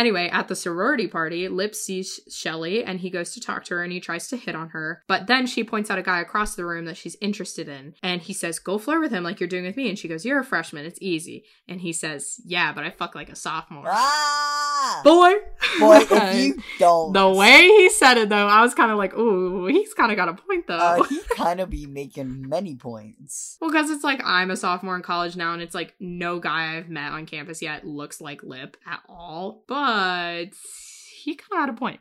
Anyway, at the sorority party, Lip sees Shelly and he goes to talk to her and he tries to hit on her. But then she points out a guy across the room that she's interested in. And he says, Go flirt with him like you're doing with me. And she goes, You're a freshman. It's easy. And he says, Yeah, but I fuck like a sophomore. ah! Boy. Boy, if you don't. the way he said it though, I was kind of like, ooh, he's kind of got a point though. Uh, he kind of be making many points. Well, because it's like I'm a sophomore in college now, and it's like no guy I've met on campus yet looks like Lip at all. But he kind of had a point.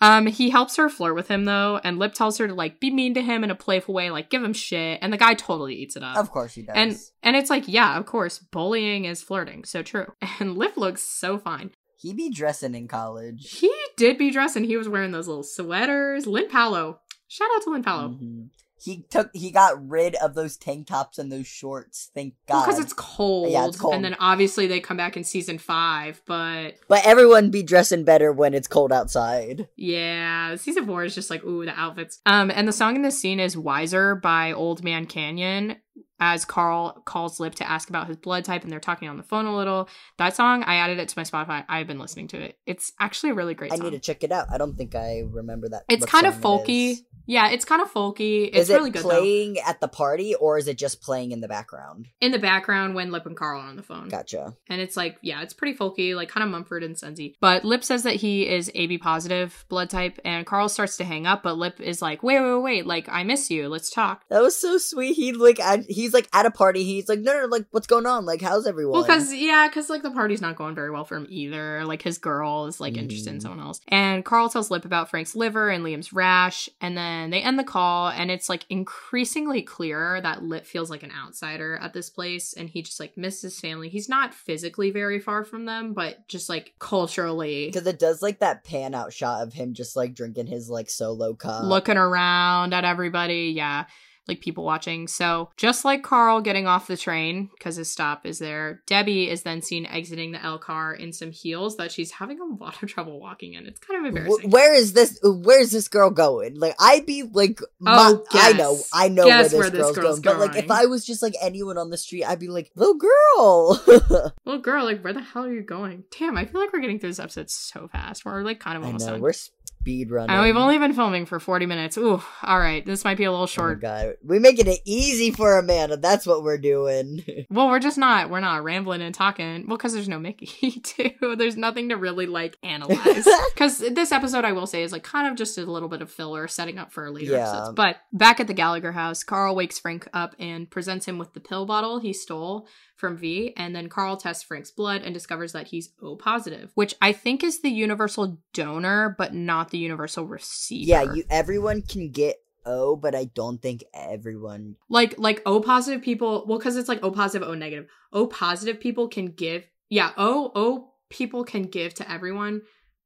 Um, he helps her flirt with him though, and Lip tells her to like be mean to him in a playful way, like give him shit, and the guy totally eats it up. Of course he does. and and it's like, yeah, of course, bullying is flirting, so true. And Lip looks so fine. he be dressing in college. He did be dressed, and he was wearing those little sweaters. Lyn Paolo, shout out to Lyn Paolo. Mhm. He took. He got rid of those tank tops and those shorts. Thank God. because it's cold. Yeah, it's cold. And then obviously they come back in season five, but But everyone be dressing better when it's cold outside. yeah, season four is just like ooh the outfits. Um, and the song in this scene is "Wiser" by Old Man Canyon. As Carl calls Lip to ask about his blood type and they're talking on the phone a little. That song, I added it to my Spotify. I've been listening to it. It's actually a really great I song. need to check it out. I don't think I remember that. it's kind of it folky. Yeah, it's kind of folky. It's is it really good though. playing at the party or is it just playing in the background? In the background when Lip and Carl are on the phone. Gotcha. And it's like, yeah, it's pretty folky, like kind of Mumford and Sonsy. But Lip says that he is AB positive blood type, and Carl starts to hang up, but Lip is like, wait, wait, wait, wait, like, I miss you. Let's talk. That was so sweet. He like at, he's like at a party. He's like, no, no, no like what's going on? Like how's everyone? Well, because, yeah, because, like, the party's not going very well for him either. Like, his girl is, like, interested in Mm. someone else. And Carl tells Lip about Frank's liver and Liam's rash, and then they end the call, and it's, like, increasingly clear that Lip feels like an outsider at this place, and he just, like, misses his family. He's not physically very far from them, but just, like, culturally. because it does like that pan out shot of him just like drinking his like solo cup. looking around at everybody. Yeah, like people watching. So, just like Carl getting off the train because his stop is there, Debbie is then seen exiting the L car in some heels that she's having a lot of trouble walking in. It's kind of embarrassing. where is this? Where's this girl going? Like I'd be like, oh, my, Oh, I know. I know where where this this girl's, girl's going. But like, if. I was just like anyone on the street, I'd be like, little girl. Little girl, like, where the hell are you going? Damn, I feel like we're getting through this episode so fast. We're like kind of almost know done. we're speed running. and we've only been filming for 40 minutes. Ooh, all right. This might be a little Oh short. god, we're making it easy for Amanda. That's what we're doing. Well, we're just not. We're not rambling and talking. Well, because there's no Mickey, too. There's nothing to really like analyze. Because this episode, I will say, is like kind of just a little bit of filler setting up for later Yeah. episodes. But back at the Gallagher house, Carl wakes Frank up and presents him with the pill bottle he stole from V. And then Carl tests Frank's blood and discovers that he's O positive, which I think is the universal donor, but not the universal receiver. yeah, you. Everyone can get O, but I don't think everyone. like like O positive people. Well, because it's like O positive, O negative. O positive people can give. Yeah, O O people can give to everyone,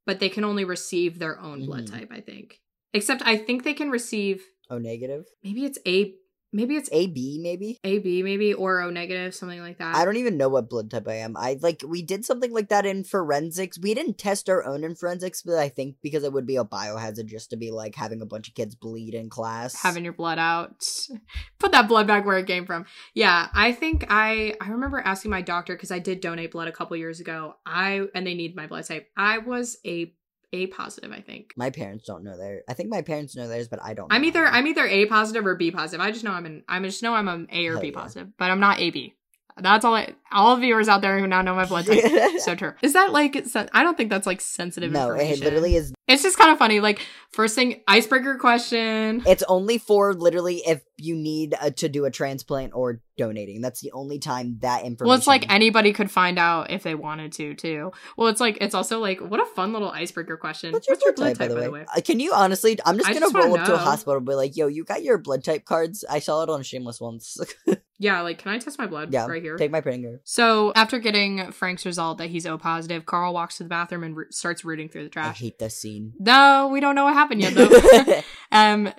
but they can only receive their own blood Mhm. type. I think. Except I think they can receive. O negative, Maybe it's A. Maybe it's A B maybe. A B. Maybe or O negative, something like that. I don't even know what blood type I am. I like we did something like that in forensics. We didn't test our own in forensics, but I think because it would be a biohazard just to be like having a bunch of kids bleed in class. having your blood out put that blood back where it came from yeah i think i i remember asking my doctor because i did donate blood a couple years ago i and they need my blood type i was a a positive i think my parents don't know their. I think my parents know theirs, but I don't. i'm either i'm either a positive or b positive i just know i'm an i just know i'm an a or Hell b yeah. positive but i'm not ab that's all I, all viewers out there who now know my blood type so true is that like i don't think that's like sensitive no, it literally is. it's just kind of funny like first thing icebreaker question It's only for literally if you need uh to do a transplant or donating. That's the only time that information. Well, it's like anybody could find out if they wanted to, too. Well, it's like it's also like what a fun little icebreaker question. What's your, blood, type, by the way? Uh, can you honestly? I'm just I gonna just roll up to a hospital and be like, "Yo, you got your blood type cards? I saw it on Shameless once. Yeah, like can I test my blood Yeah, right here? Take my finger." so after getting Frank's result that he's O positive, Carl walks to the bathroom and ro- starts rooting through the trash. I hate this scene. No, we don't know what happened yet though. um,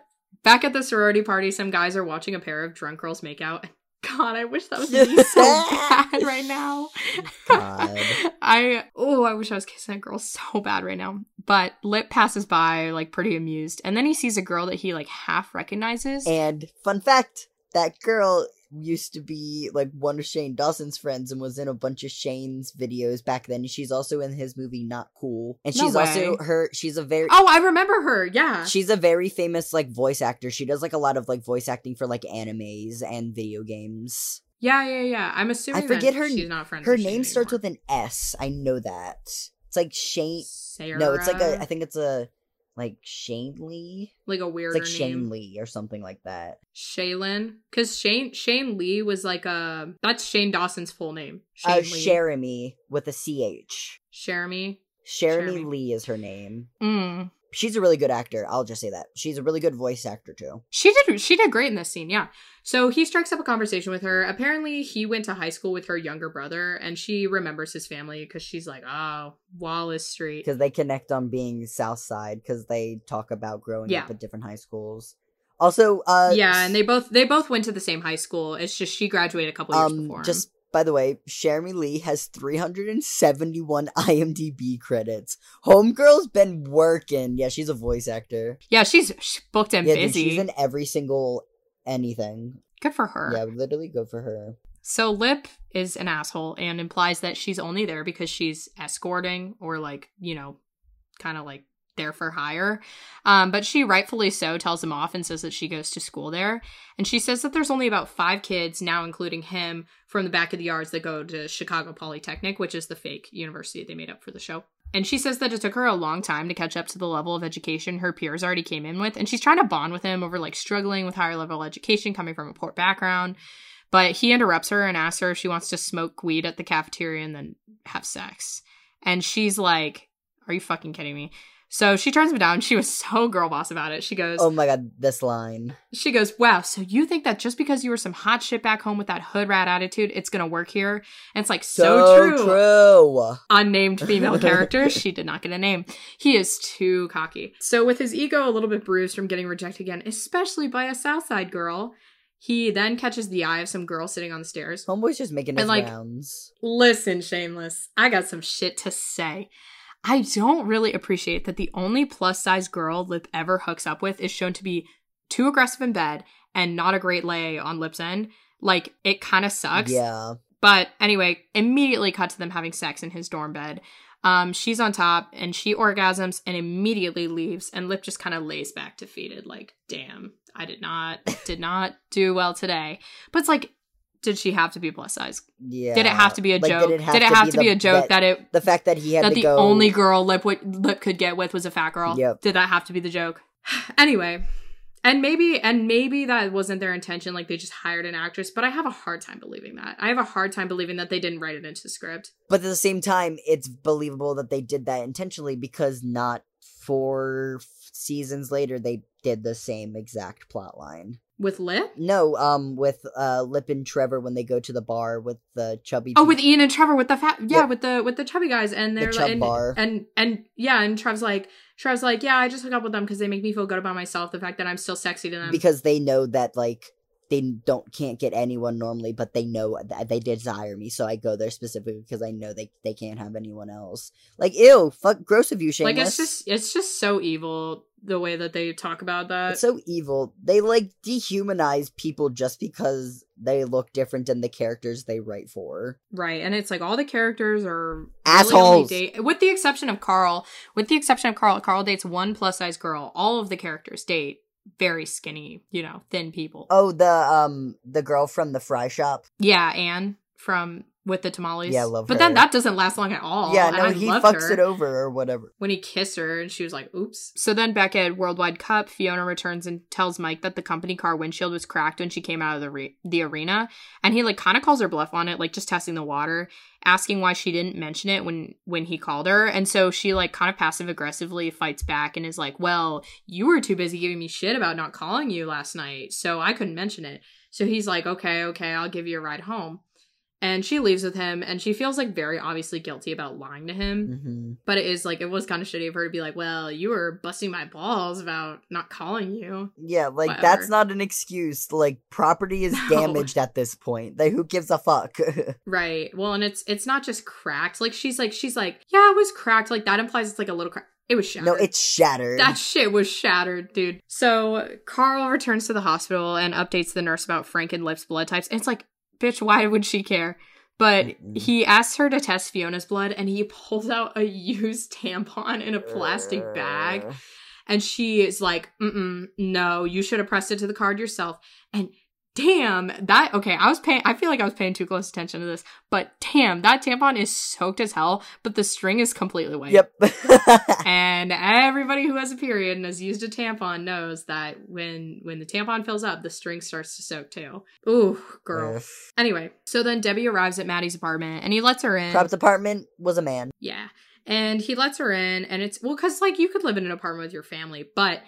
back at the sorority party, some guys are watching a pair of drunk girls make out. God, I wish that was me so bad right now. God. I oh, I wish I was kissing a girl so bad right now. But Lip passes by like pretty amused, and then he sees a girl that he like half recognizes. And fun fact, that girl used to be like one of Shane Dawson's friends and was in a bunch of Shane's videos back then. She's also in his movie Not Cool. And No she's also her she's a very oh, I remember her. Yeah. She's a very famous like voice actor. She does like a lot of like voice acting for like animes and video games. yeah, yeah, yeah. I'm assuming I forget that her- She's not friends. Her with Shane name starts with an S. I know that. It's like Shane Sarah. No, it's like a I think it's a like Shane Lee. like a It's weirder like Shane name. Lee or something like that. Shaylin, because Shane Shane Lee was like a that's Shane Dawson's full name. Shane Uh, Lee. Cherami with a CH. Cherami. Cherami Cherami. Lee is her name. Mm. She's a really good actor. I'll just say that. She's a really good voice actor too. She did she did great in this scene, yeah. So he strikes up a conversation with her. Apparently he went to high school with her younger brother and she remembers his family because she's like, oh, Wallace Street. Because they connect on being South Side because they talk about growing Yeah. up at different high schools. Also, uh yeah, and they both they both went to the same high school. It's just she graduated a couple years um before. him. just by the way, Cherami Leigh has 371 IMDb credits. Homegirl's been working. Yeah, she's a voice actor. yeah, she's, booked and yeah, dude, she's in every single anything. Good for her. Yeah, literally good for her. So Lip is an asshole and implies that she's only there because she's escorting or like, you know, kind of like there for hire. Um, but she rightfully so tells him off and says that she goes to school there. And she says that there's only about five kids now, including him, from the back of the yards that go to Chicago Polytechnic, which is the fake university they made up for the show. And she says that it took her a long time to catch up to the level of education her peers already came in with. And she's trying to bond with him over like struggling with higher level education coming from a poor background. But he interrupts her and asks her if she wants to smoke weed at the cafeteria and then have sex. And she's like, Are you fucking kidding me? So she turns him down. She was so girl boss about it. She goes, Oh my god, this line. she goes, Wow, so you think that just because you were some hot shit back home with that hood rat attitude, it's gonna work here? And it's like so, true. true. Unnamed female character. She did not get a name. He is too cocky. So with his ego a little bit bruised from getting rejected again, especially by a Southside girl, he then catches the eye of some girl sitting on the stairs. Homeboy's just making his And, like, rounds. Listen, Shameless, I got some shit to say. I don't really appreciate that the only plus size girl Lip ever hooks up with is shown to be too aggressive in bed and not a great lay on Lip's end. Like, it kind of sucks. Yeah. But anyway, immediately cut to them having sex in his dorm bed. Um, she's on top and she orgasms and immediately leaves, and Lip just kind of lays back defeated, like, damn, I did not, did not do well today. But it's like, did she have to be plus size? Yeah. Did it have to be a Like, joke? Did it have, have to, the- be a joke that, it the fact that he had that to the go only girl Lip Lip could get with was a fat girl? Yep. Did that have to be the joke? anyway, and maybe and maybe that wasn't their intention. Like they just hired an actress, but I have a hard time believing that. I have a hard time believing that they didn't write it into the script. But at the same time, it's believable that they did that intentionally because not four f- seasons later they did the same exact plot line. With Lip? No, um, with uh Lip and Trevor when they go to the bar with the chubby. Oh, peop- with Ian and Trevor with the fat yeah, Yep. with the with the chubby guys and they're chub like and, bar. and and yeah, and Trev's like Trev's like, Yeah, I just hook up with them because they make me feel good about myself, the fact that I'm still sexy to them. because they know that like they don't can't get anyone normally, but they know that they desire me, so I go there specifically because I know they they can't have anyone else. Like, ew, fuck, gross of you, shameless. like it's just it's just so evil the way that they talk about that. It's so evil. They like dehumanize people just because they look different than the characters they write for. Right, and it's like all the characters are Assholes. only date, with the exception of Carl. With the exception of Carl, Carl dates one plus size girl. All of the characters date very skinny, you know, thin people. Oh, the um the girl from the fry shop. Yeah, Anne from with the tamales. Yeah, I love But then that doesn't last long at all. yeah, and no, he fucks her. it over or whatever. when he kissed her and she was like, oops. So then back at Worldwide Cup, Fiona returns and tells Mike that the company car windshield was cracked when she came out of the re- the arena. And he like kind of calls her bluff on it, like just testing the water, asking why she didn't mention it when when he called her. And so she like kind of passive aggressively fights back and is like, "Well, you were too busy giving me shit about not calling you last night, so I couldn't mention it." So he's like, "Okay, okay, I'll give you a ride home." And she leaves with him and she feels like very obviously guilty about lying to him. hmm But it is like it was kind of shitty of her to be like, "Well, you were busting my balls about not calling you." Yeah, like Whatever. that's not an excuse. Like property is No. damaged at this point. Like who gives a fuck? Right. Well, and it's it's not just cracked. Like she's like she's like, "Yeah, it was cracked." Like that implies it's like a little crack. It was shattered. no, it's shattered. that shit was shattered, dude. So Carl returns to the hospital and updates the nurse about Frank and Lip's blood types. And it's like, bitch, why would she care? But he asks her to test Fiona's blood, and he pulls out a used tampon in a plastic bag. Uh, And she is like, mm no, you should have pressed it to the card yourself. And damn, that, okay, I was paying, I feel like I was paying too close attention to this, but damn, that tampon is soaked as hell, but the string is completely white. Yep. And everybody who has a period and has used a tampon knows that when, when the tampon fills up, the string starts to soak too. Ooh, girl. Ugh. Anyway, so then Debbie arrives at Matty's apartment and he lets her in. Props apartment was a man. Yeah. And he lets her in, and it's well, because like you could live in an apartment with your family, but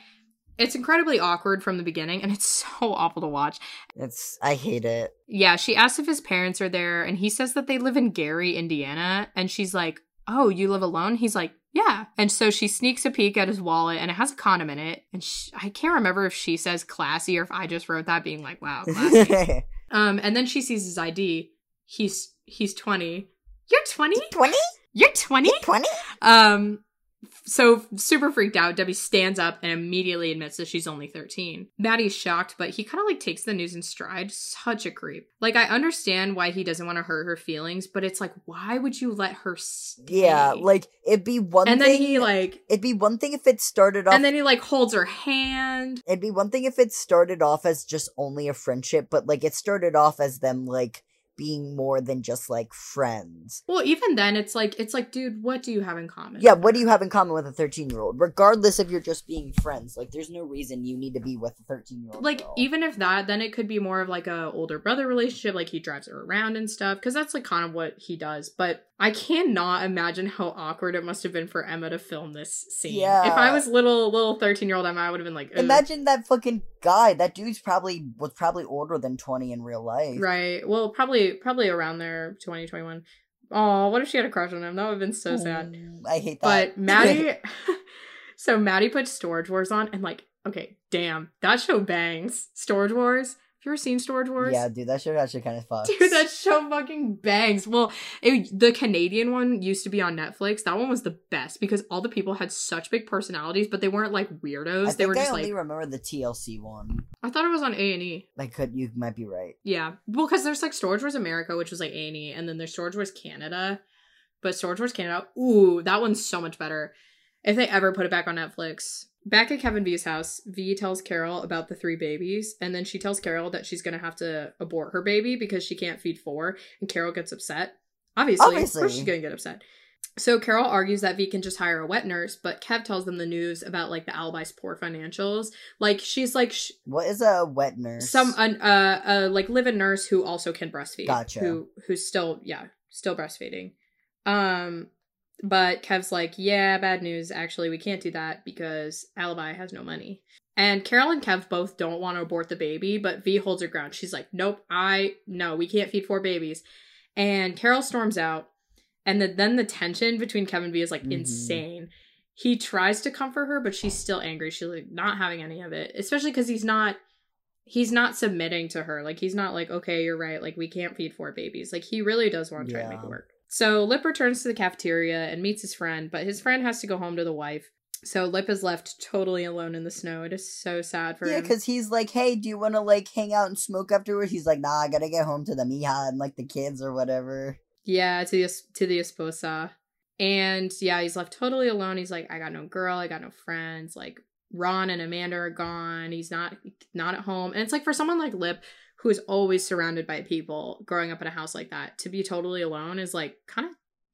it's incredibly awkward from the beginning, and it's so awful to watch. It's I hate it. Yeah, she asks if his parents are there, and he says that they live in Gary, Indiana, and she's like, Oh, you live alone? He's like, Yeah. And so she sneaks a peek at his wallet, and it has a condom in it. And sh I can't remember if she says classy or if I just wrote that being like, Wow, classy. um, and then she sees his ID. He's he's 20. You're 20? Twenty? You're 20? Twenty? Um, So super freaked out, Debbie stands up and immediately admits that she's only 13. Matty's shocked, but he kind of like takes the news in stride. Such a creep. Like I understand why he doesn't want to hurt her feelings, but it's like why would you let her stay? Yeah, like it'd be one and thing. then he like it'd be one thing if it started off. and then he like holds her hand. it'd be one thing if it started off as just only a friendship, but like it started off as them like being more than just like friends. Well, even then it's like it's like dude, what do you have in common? Yeah, what do you have in common with a 13 year old? Regardless if you're just being friends, like there's no reason you need to be with a 13 year old. like even if that then it could be more of like a older brother relationship like he drives her around and stuff because that's like kind of what he does but i cannot imagine how awkward it must have been for emma to film this scene Yeah. if i was little little 13 year old emma i would have been like "Ugh." Imagine that fucking guy. That dude's probably was probably older than 20 in real life. right well probably probably around there 2021 oh what if she had a crush on him that would have been so sad Mm, I hate that. But Matty, so Matty put Storage Wars on, and like, okay, damn, that show bangs. Storage Wars. Have you ever seen Storage Wars? yeah, dude, that show actually kind of fucks. Dude, that show fucking bangs. Well, it, the Canadian one used to be on Netflix. That one was the best because all the people had such big personalities, but they weren't like weirdos. I they were I just only like remember the TLC one. I thought it was on A and E. I could, you might be right. Yeah, well, because there's like Storage Wars America, which was like A and E, and then there's Storage Wars Canada. But Storage Wars Canada, ooh, that one's so much better. If they ever put it back on Netflix. Back at Kevin V's house, V tells Carol about the three babies, and then she tells Carol that she's gonna have to abort her baby because she can't feed four, and Carol gets upset. Obviously, of course she's gonna get upset. So Carol argues that V can just hire a wet nurse, but Kev tells them the news about like the alibi's poor financials. Like she's like sh- What is a wet nurse? some an uh, uh like live-in nurse who also can breastfeed. Gotcha. Who who's still yeah still breastfeeding. Um, but Kev's like, yeah, bad news. Actually, we can't do that because Alibi has no money. And Carol and Kev both don't want to abort the baby, but V holds her ground. She's like, nope, I no, we can't feed four babies. And Carol storms out, and the, then the tension between Kevin and V is like Mhm. insane. He tries to comfort her, but she's still angry. She's like not having any of it, especially because he's not he's not submitting to her. Like he's not like, okay, you're right. Like we can't feed four babies. Like he really does want to try and make it work. So Lip returns to the cafeteria and meets his friend, but his friend has to go home to the wife. So Lip is left totally alone in the snow. It is so sad for Yeah, him. because he's like, hey, do you want to like hang out and smoke afterwards? He's like, nah, I gotta get home to the Mija and like the kids or whatever. Yeah, to the to the esposa. And yeah, he's left totally alone. He's like, I got no girl, I got no friends. Like Ron and Amanda are gone. He's not not at home. And it's like for someone like Lip, who is always surrounded by people, growing up in a house like that, to be totally alone is like kind of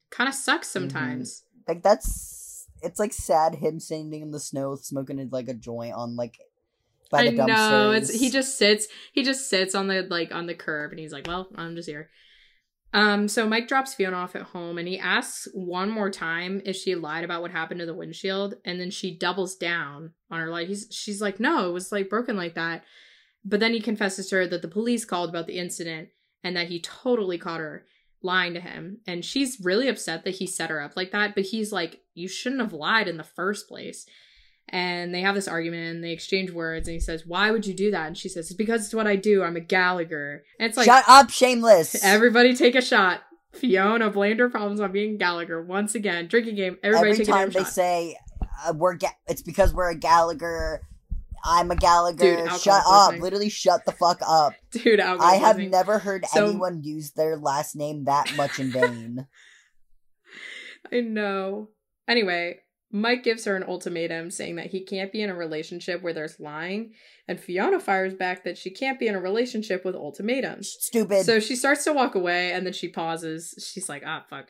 kind of sucks sometimes. Like that's it's like sad him standing in the snow smoking like a joint on like by I know. It's he just sits he just sits on the like on the curb and he's like, Well, I'm just here. Um, so Mike drops Fiona off at home and he asks one more time if she lied about what happened to the windshield, and then she doubles down on her lie. He's she's like, No, it was like broken like that. But then he confesses to her that the police called about the incident and that he totally caught her lying to him. And she's really upset that he set her up like that, but he's like, You shouldn't have lied in the first place. And they have this argument and they exchange words and he says, Why would you do that? And she says, It's because it's what I do. I'm a Gallagher. And it's like Shut up, shameless. everybody take a shot. Fiona blamed her problems on being Gallagher once again. Drinking game. Everybody Every take a shot. Every time damn they shot. say uh, we're ga- it's because we're a Gallagher. I'm a Gallagher. Dude, shut up. Literally shut the fuck up. Dude, I have never heard So- anyone use their last name that much in vain. I know. Anyway, Mike gives her an ultimatum saying that he can't be in a relationship where there's lying, and Fiona fires back that she can't be in a relationship with ultimatums. Stupid. So she starts to walk away and then she pauses. She's like, ah, fuck.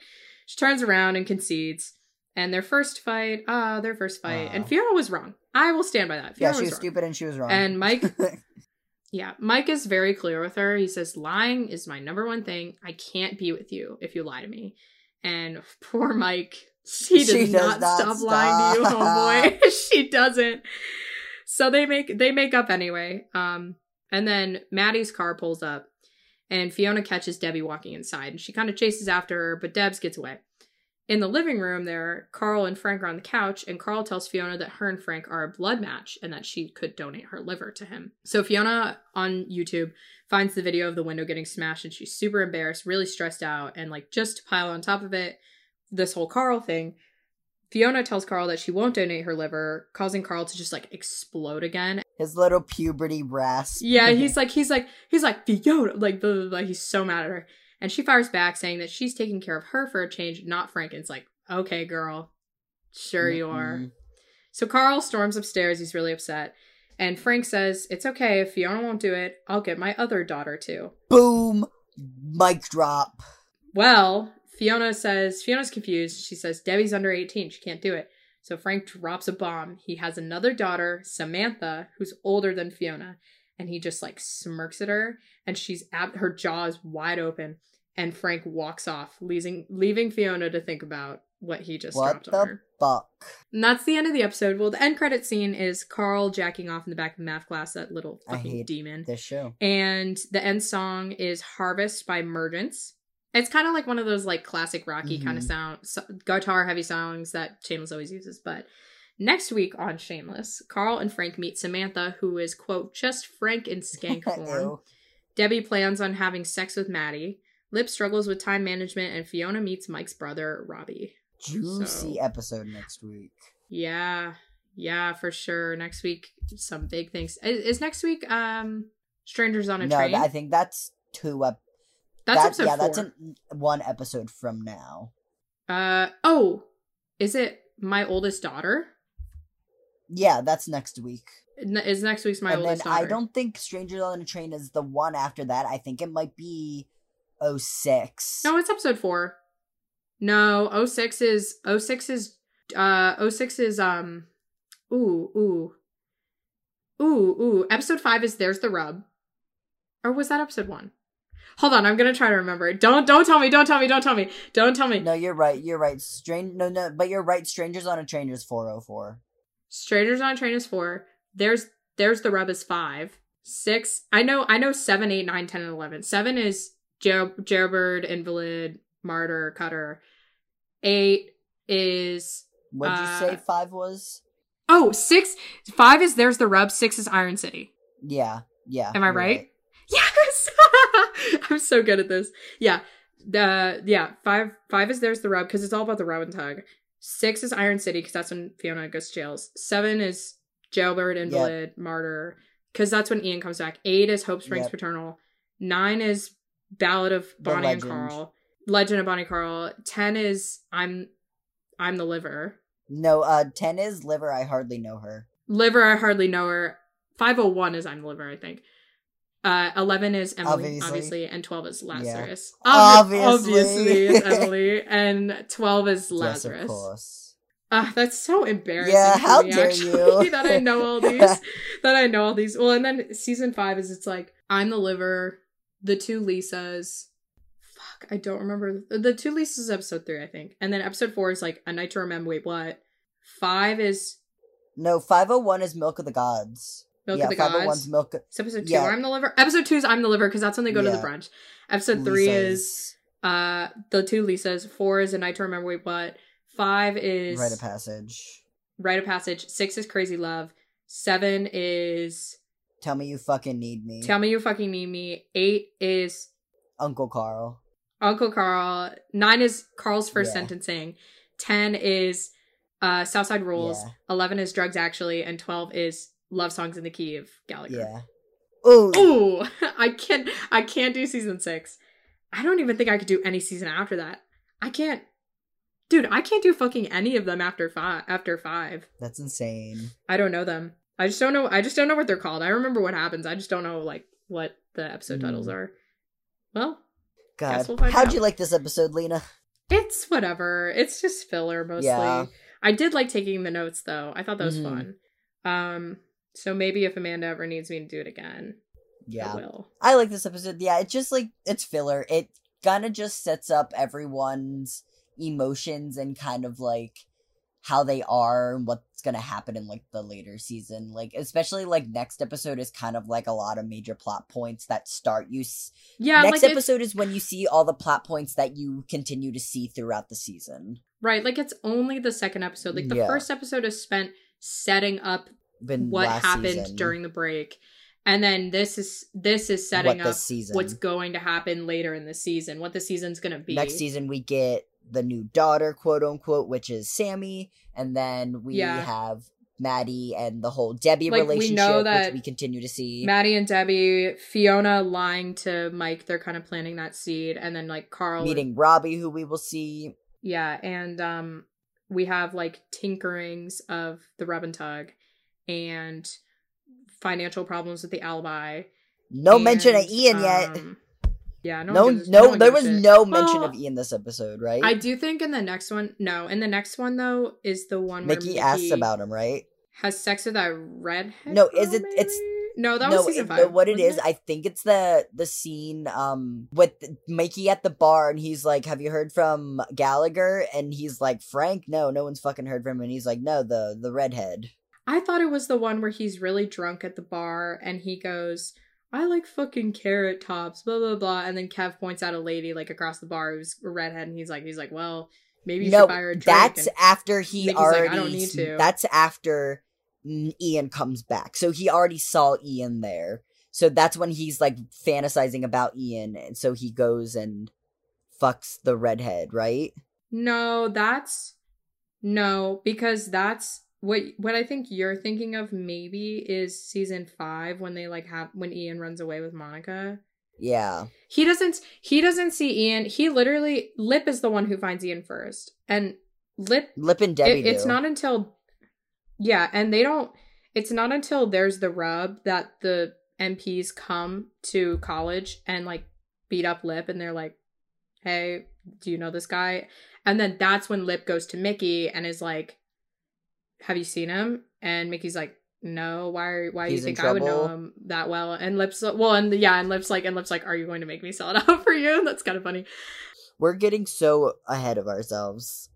She turns around and concedes. And their first fight, ah, their first fight. And Fiona was wrong. I will stand by that. yeah, she was wrong. stupid and she was wrong. And Mike, yeah, Mike is very clear with her. He says, lying is my number one thing. I can't be with you if you lie to me. And poor Mike, she does, She does not, not stop, lying to you, stop. homeboy. she doesn't. So they make they make up anyway. Um, and then Matty's car pulls up, and Fiona catches Debbie walking inside, and she kind of chases after her, but Debs gets away. In the living room, there, Carl and Frank are on the couch, and Carl tells Fiona that her and Frank are a blood match and that she could donate her liver to him. So Fiona on YouTube finds the video of the window getting smashed, and she's super embarrassed, really stressed out, and like just to pile on top of it, this whole Carl thing. Fiona tells Carl that she won't donate her liver, causing Carl to just like explode again. His little puberty rasp. Yeah, he's like he's like he's like Fiona, like blah, blah, blah. he's so mad at her, and she fires back saying that she's taking care of her for a change, not Frank. And it's like, okay, girl, sure you mm-hmm. are. So Carl storms upstairs. He's really upset, and Frank says, "It's okay if Fiona won't do it. I'll get my other daughter too." Boom. Mic drop. Well, Fiona says Fiona's confused. She says Debbie's under 18. She can't do it. So Frank drops a bomb. He has another daughter, Samantha, who's older than Fiona, and he just like smirks at her and she's ab- her jaw is wide open and Frank walks off, leaving leaving Fiona to think about what he just What dropped on the her. fuck? And that's the end of the episode. Well, the end credit scene is Carl jacking off in the back of the math class, that little fucking demon. This show. And the end song is Harvest by Mergence. It's kind of like one of those like classic Rocky kind of mm-hmm. sound so, guitar heavy songs that Shameless always uses. But next week on Shameless, Carl and Frank meet Samantha, who is quote just Frank in skank form. Debbie plans on having sex with Matty. Lip struggles with time management, and Fiona meets Mike's brother Robbie. Juicy So- episode next week. Yeah, yeah, for sure. Next week, some big things. Is, is next week um Strangers on a No, Train? I think that's two ep- that's that- episode yeah, four. that's in one episode from now. Uh oh, is it my oldest daughter? Yeah, that's next week. Is next week's my and then oldest daughter? I don't think Strangers on a Train is the one after that. I think it might be 06. No, it's episode four. No, 06 is 06 is uh 06 is um ooh ooh ooh ooh episode five is there's the rub, or was that episode one? Hold on, I'm gonna try to remember. Don't don't tell me, don't tell me, don't tell me, don't tell me. No, you're right. You're right. Strange. No, no, but you're right. Strangers on a Train is 404. Strangers on a Train is four. There's there's the rub is five. Six. I know I know seven, eight, nine, ten, and eleven. Seven is Ger- Jailbird, Invalid, Martyr, Cutter. Eight is What'd you Uh, say five was? oh six. Five is there's the rub. Six is Iron City. Yeah, yeah. Am I you're right? Yes. I'm so good at this. Yeah. The yeah five five is there's the rub because it's all about the rub and tug. Six is Iron City because that's when Fiona goes to jails. Seven is Jailbird, Invalid, Martyr because that's when Ian comes back. Eight is Hope Springs Yep. Paternal. Nine is Ballad of Bonnie and Carl. Legend of Bonnie Carl. Ten is I'm I'm the liver. No, uh, 10 is Liver. I hardly know her. Liver, I hardly know her. 501 is I'm the liver, I think. Uh, 11 is Emily, obviously, Obviously. and 12 is Lazarus. Obviously. obviously is Emily, and 12 is Yes, Lazarus. of course. Ah, that's so embarrassing. Yeah, how me, dare actually, you. that I know all these. that I know all these. Well, and then season five is it's like I'm the liver, the two Lisas. Fuck, I don't remember the two Lisas. is Episode three, I think, and then episode four is like a night to remember. Wait, what? Five is No, 501 is Milk of the Gods. Milk yeah, of the 501's Gods. Milk It's episode two. Yeah. I'm the liver. Episode two is I'm the liver because that's when they go to the brunch. Episode three is uh the two Lisas. Four is a night to remember. Wait, what? Five is Rite of Passage. Rite of Passage. Six is Crazy Love. Seven is Tell me you fucking need me. Tell Me You Fucking Need Me. Eight is Uncle Carl. Uncle Carl. Nine is Carl's first Yeah. sentencing. Ten is uh Southside Rules. Yeah. Eleven is Drugs Actually, and twelve is Love Songs in the Key of Gallagher. Yeah. Ooh. Ooh, I can't. I can't do season six. I don't even think I could do any season after that. I can't, dude. I can't do fucking any of them after five. After five, That's insane. I don't know them. I just don't know. I just don't know what they're called. I remember what happens. I just don't know like what the episode Hmm. titles are. Well, God. Guess we'll find How'd out. you like this episode, Lena? it's whatever. It's just filler mostly. Yeah. I did like taking the notes though. I thought that was Mhm. fun. Um, so maybe if Amanda ever needs me to do it again, I Yeah. will. I like this episode. Yeah, it's just like it's filler. It kind of just sets up everyone's emotions and kind of like how they are and what's gonna happen in like the later season. Like especially like next episode is kind of like a lot of major plot points that start you. S- Yeah, next like episode is when you see all the plot points that you continue to see throughout the season. Right, like it's only the second episode. Like the Yeah. first episode is spent setting up Been what happened season, during the break. And then this is this is setting what up season. what's going to happen later in the season, what the season's going to be. next season we get the new daughter, quote unquote, which is Sammy, and then we Yeah. have Matty and the whole Debbie Like, we relationship, know that which we continue to see. Matty and Debbie, Fiona lying to Mike, they're kind of planting that seed, and then like Carl meeting Robbie, who we will see. Yeah, and um we have like tinkerings of the rub and tug and financial problems with the alibi. No mention of and, Ian yet. um, Yeah, no, No, gives a- no, there was shit. no mention Well, of Ian this episode, right? I do think in the next one, no, in the next one though is the one where Mickey Mickey asks about him, right? has sex with that redhead. No, is it- it's- no, that no, was season it- five. what it is, I think it's the the scene um with Mikey at the bar, and he's like, "Have you heard from Gallagher?" And he's like, "Frank, no, no one's fucking heard from him." And he's like, "No, the the redhead." I thought it was the one where he's really drunk at the bar and he goes, I like fucking carrot tops, blah blah blah. And then Kev points out a lady like across the bar who's a redhead and he's like he's like, Well, maybe you no, should buy her a drink. that's and- after he Mickey's like, already. "I don't need to." That's after Ian comes back, so he already saw Ian there. So that's when he's like fantasizing about Ian, and so he goes and fucks the redhead, right? No, that's no, because that's what what I think you're thinking of maybe is season five when they like have when Ian runs away with Monica. Yeah. He doesn't he doesn't see Ian. He literally Lip is the one who finds Ian first. And Lip Lip and Debbie. it, it's not until yeah and they don't it's not until there's the rub that the mps come to college and like beat up lip and they're like hey do you know this guy and then that's when lip goes to mickey and is like have you seen him and mickey's like no why are, why do you think i would know him that well and lips well and yeah and lips like and lips like are you going to make me sell it out for you that's kind of funny We're getting so ahead of ourselves.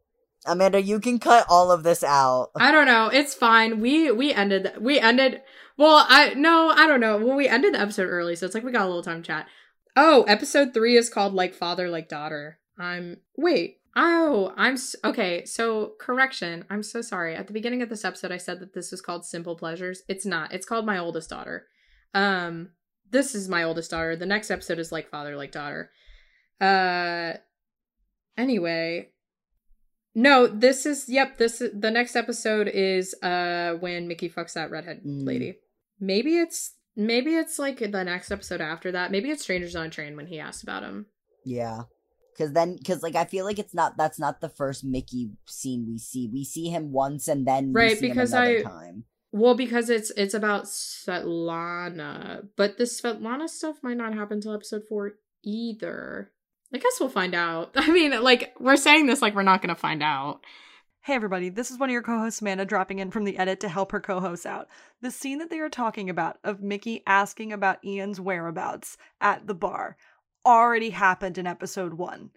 Amanda, you can cut all of this out. I don't know. It's fine. We we ended we ended well, I no, I don't know. Well, we ended the episode early, so it's like we got a little time to chat. Oh, episode 3 is called like father like daughter. I'm wait. Oh, I'm s- okay. So, correction. I'm so sorry. At the beginning of this episode I said that this was called Simple Pleasures. It's not. It's called My Oldest Daughter. Um this is my oldest daughter. The next episode is like father like daughter. Uh anyway, no, this is yep, this is the next episode is uh when Mickey fucks that redhead Mm. lady. Maybe it's maybe it's like the next episode after that. Maybe it's Strangers on a Train when he asks about him. Yeah. Cause then, cause like I feel like it's not. That's not the first Mickey scene we see. We see him once, and then we Right, see because him another I- time. Well, because it's it's about Svetlana, but the Svetlana stuff might not happen till episode four either. I guess we'll find out. I mean, like we're saying this like we're not gonna find out. Hey everybody, this is one of your co-hosts Amanda dropping in from the edit to help her co-hosts out. The scene that they are talking about of Mickey asking about Ian's whereabouts at the bar already happened in episode 1.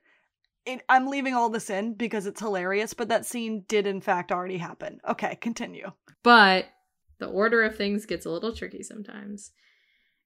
It, I'm leaving all this in because it's hilarious, but that scene did in fact already happen. Okay, continue. But the order of things gets a little tricky sometimes.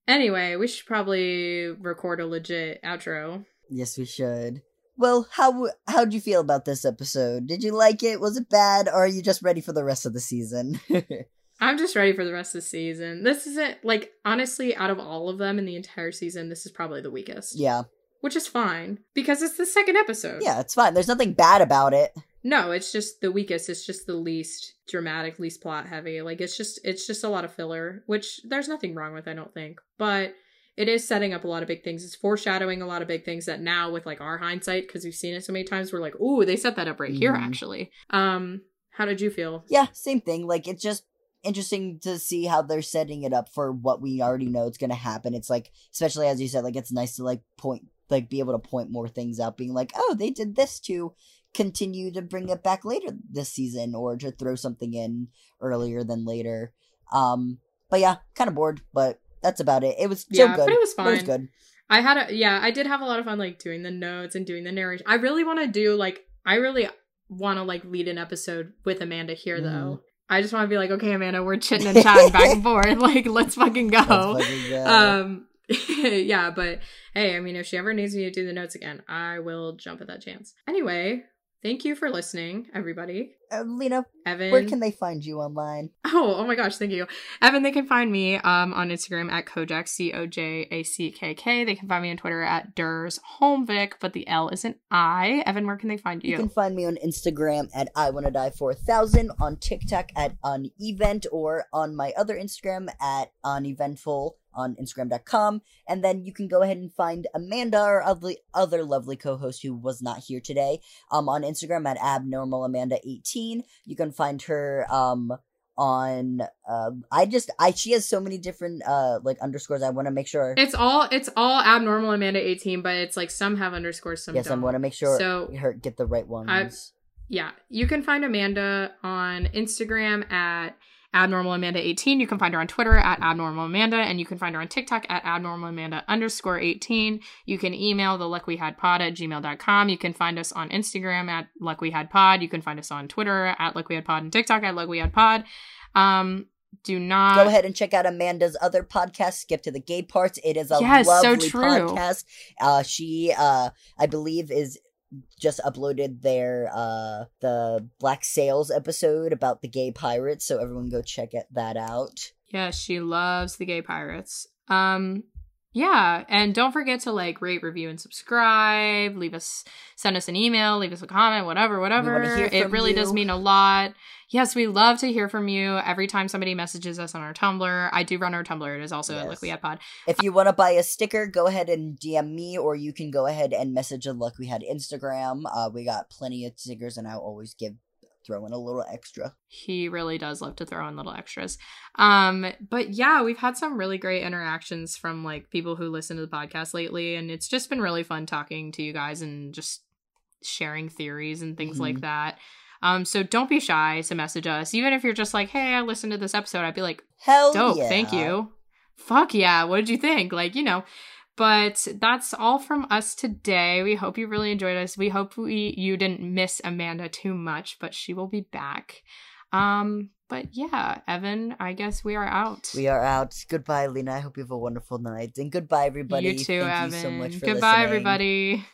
Anyway, we should probably record a legit outro. Yes, we should. Well, how how'd you feel about this episode? Did you like it? Was it bad, or are you just ready for the rest of the season? I'm just ready for the rest of the season. This isn't like honestly, out of all of them in the entire season, this is probably the weakest. yeah, Which is fine because it's the second episode. yeah, it's fine. There's nothing bad about it. No, it's just the weakest. It's just the least dramatic, least plot heavy. Like it's just it's just a lot of filler, which there's nothing wrong with, I don't think. But it is setting up a lot of big things. It's foreshadowing a lot of big things that now with like our hindsight, because we've seen it so many times, we're like, ooh, they set that up right here Mhm. actually. Um, how did you feel? Yeah, same thing. Like it just interesting to see how they're setting it up for what we already know it's gonna happen. It's like, especially as you said, like it's nice to like point, like be able to point more things out, being like, oh, they did this to continue to bring it back later this season, or to throw something in earlier than later. Um, but yeah, kind of bored, but that's about it. It was still Yeah, good. but it was But It was good. I had a yeah, I did have a lot of fun like doing the notes and doing the narration. I really want to do like I really want to like lead an episode with Amanda here Mhm. though. I just want to be like, okay, Amanda, we're chitting and chatting back and forth. Like, let's fucking go. Let's fucking go. Um, yeah, but hey, I mean, if she ever needs me to do the notes again, I will jump at that chance. Anyway, Thank you for listening, everybody. Uh, Lena, Evan. where can they find you online? Oh, oh my gosh, thank you. Evan, they can find me um, on Instagram at Kojak, C O J A C K K. They can find me on Twitter at Durs Homevic, but the L is an I. Evan, where can they find you? You can find me on Instagram at I Wanna Die 4000, on TikTok at Unevent, or on my other Instagram at Uneventful on Instagram.com. And then you can go ahead and find Amanda, our other, other lovely co host who was not here today, um, on Instagram at abnormalamanda18. You can find her um, on um i just i she has so many different uh like underscores i want to make sure It's all it's all abnormal Amanda 18, but it's like some have underscores, some yes i don't. I want to make sure So her get the right ones yeah, you can find Amanda on Instagram at abnormalamanda18. You can find her on Twitter at Abnormal Amanda, and you can find her on TikTok at Abnormal Amanda underscore 18. You can email the luck we had pod at gmail.com. You can find us on Instagram at luck we had pod. You can find us on Twitter at luck we had pod and TikTok at luck we had pod. Um, do not Go ahead and check out Amanda's other podcast, Skip to the Gay Parts. It is a Yes, so lovely true. podcast. Uh, she, uh, I believe, is just uploaded their uh the Black Sails episode about the gay pirates, so everyone go check it, that out. Yeah, she loves the gay pirates. Um yeah, and don't forget to like rate, review, and subscribe. Leave us, send us an email, leave us a comment, whatever, whatever. It really does mean a lot. Yes, we love to hear from you. Every time somebody messages us on our Tumblr, I do run our Tumblr. It is also at Yes. Liquid Pod. If you want to buy a sticker, go ahead and DM me, or you can go ahead and message the Luck We Had Instagram. Uh, we got plenty of stickers, and I'll always give throw in a little extra. He really does love to throw in little extras. Um, but yeah, we've had some really great interactions from like people who listen to the podcast lately, and it's just been really fun talking to you guys and just sharing theories and things like Mhm. that. Um, so don't be shy to message us, even if you're just like, "Hey, I listened to this episode." I'd be like, Hell "Dope, yeah. thank you." Fuck yeah, what did you think? Like, you know. But that's all from us today. We hope you really enjoyed us. We hope we you didn't miss Amanda too much, but she will be back. Um, but yeah, Evan, I guess we are out. We are out. Goodbye, Lena. I hope you have a wonderful night. And goodbye, everybody. You too, Thank Evan. you so much for Goodbye, listening. everybody.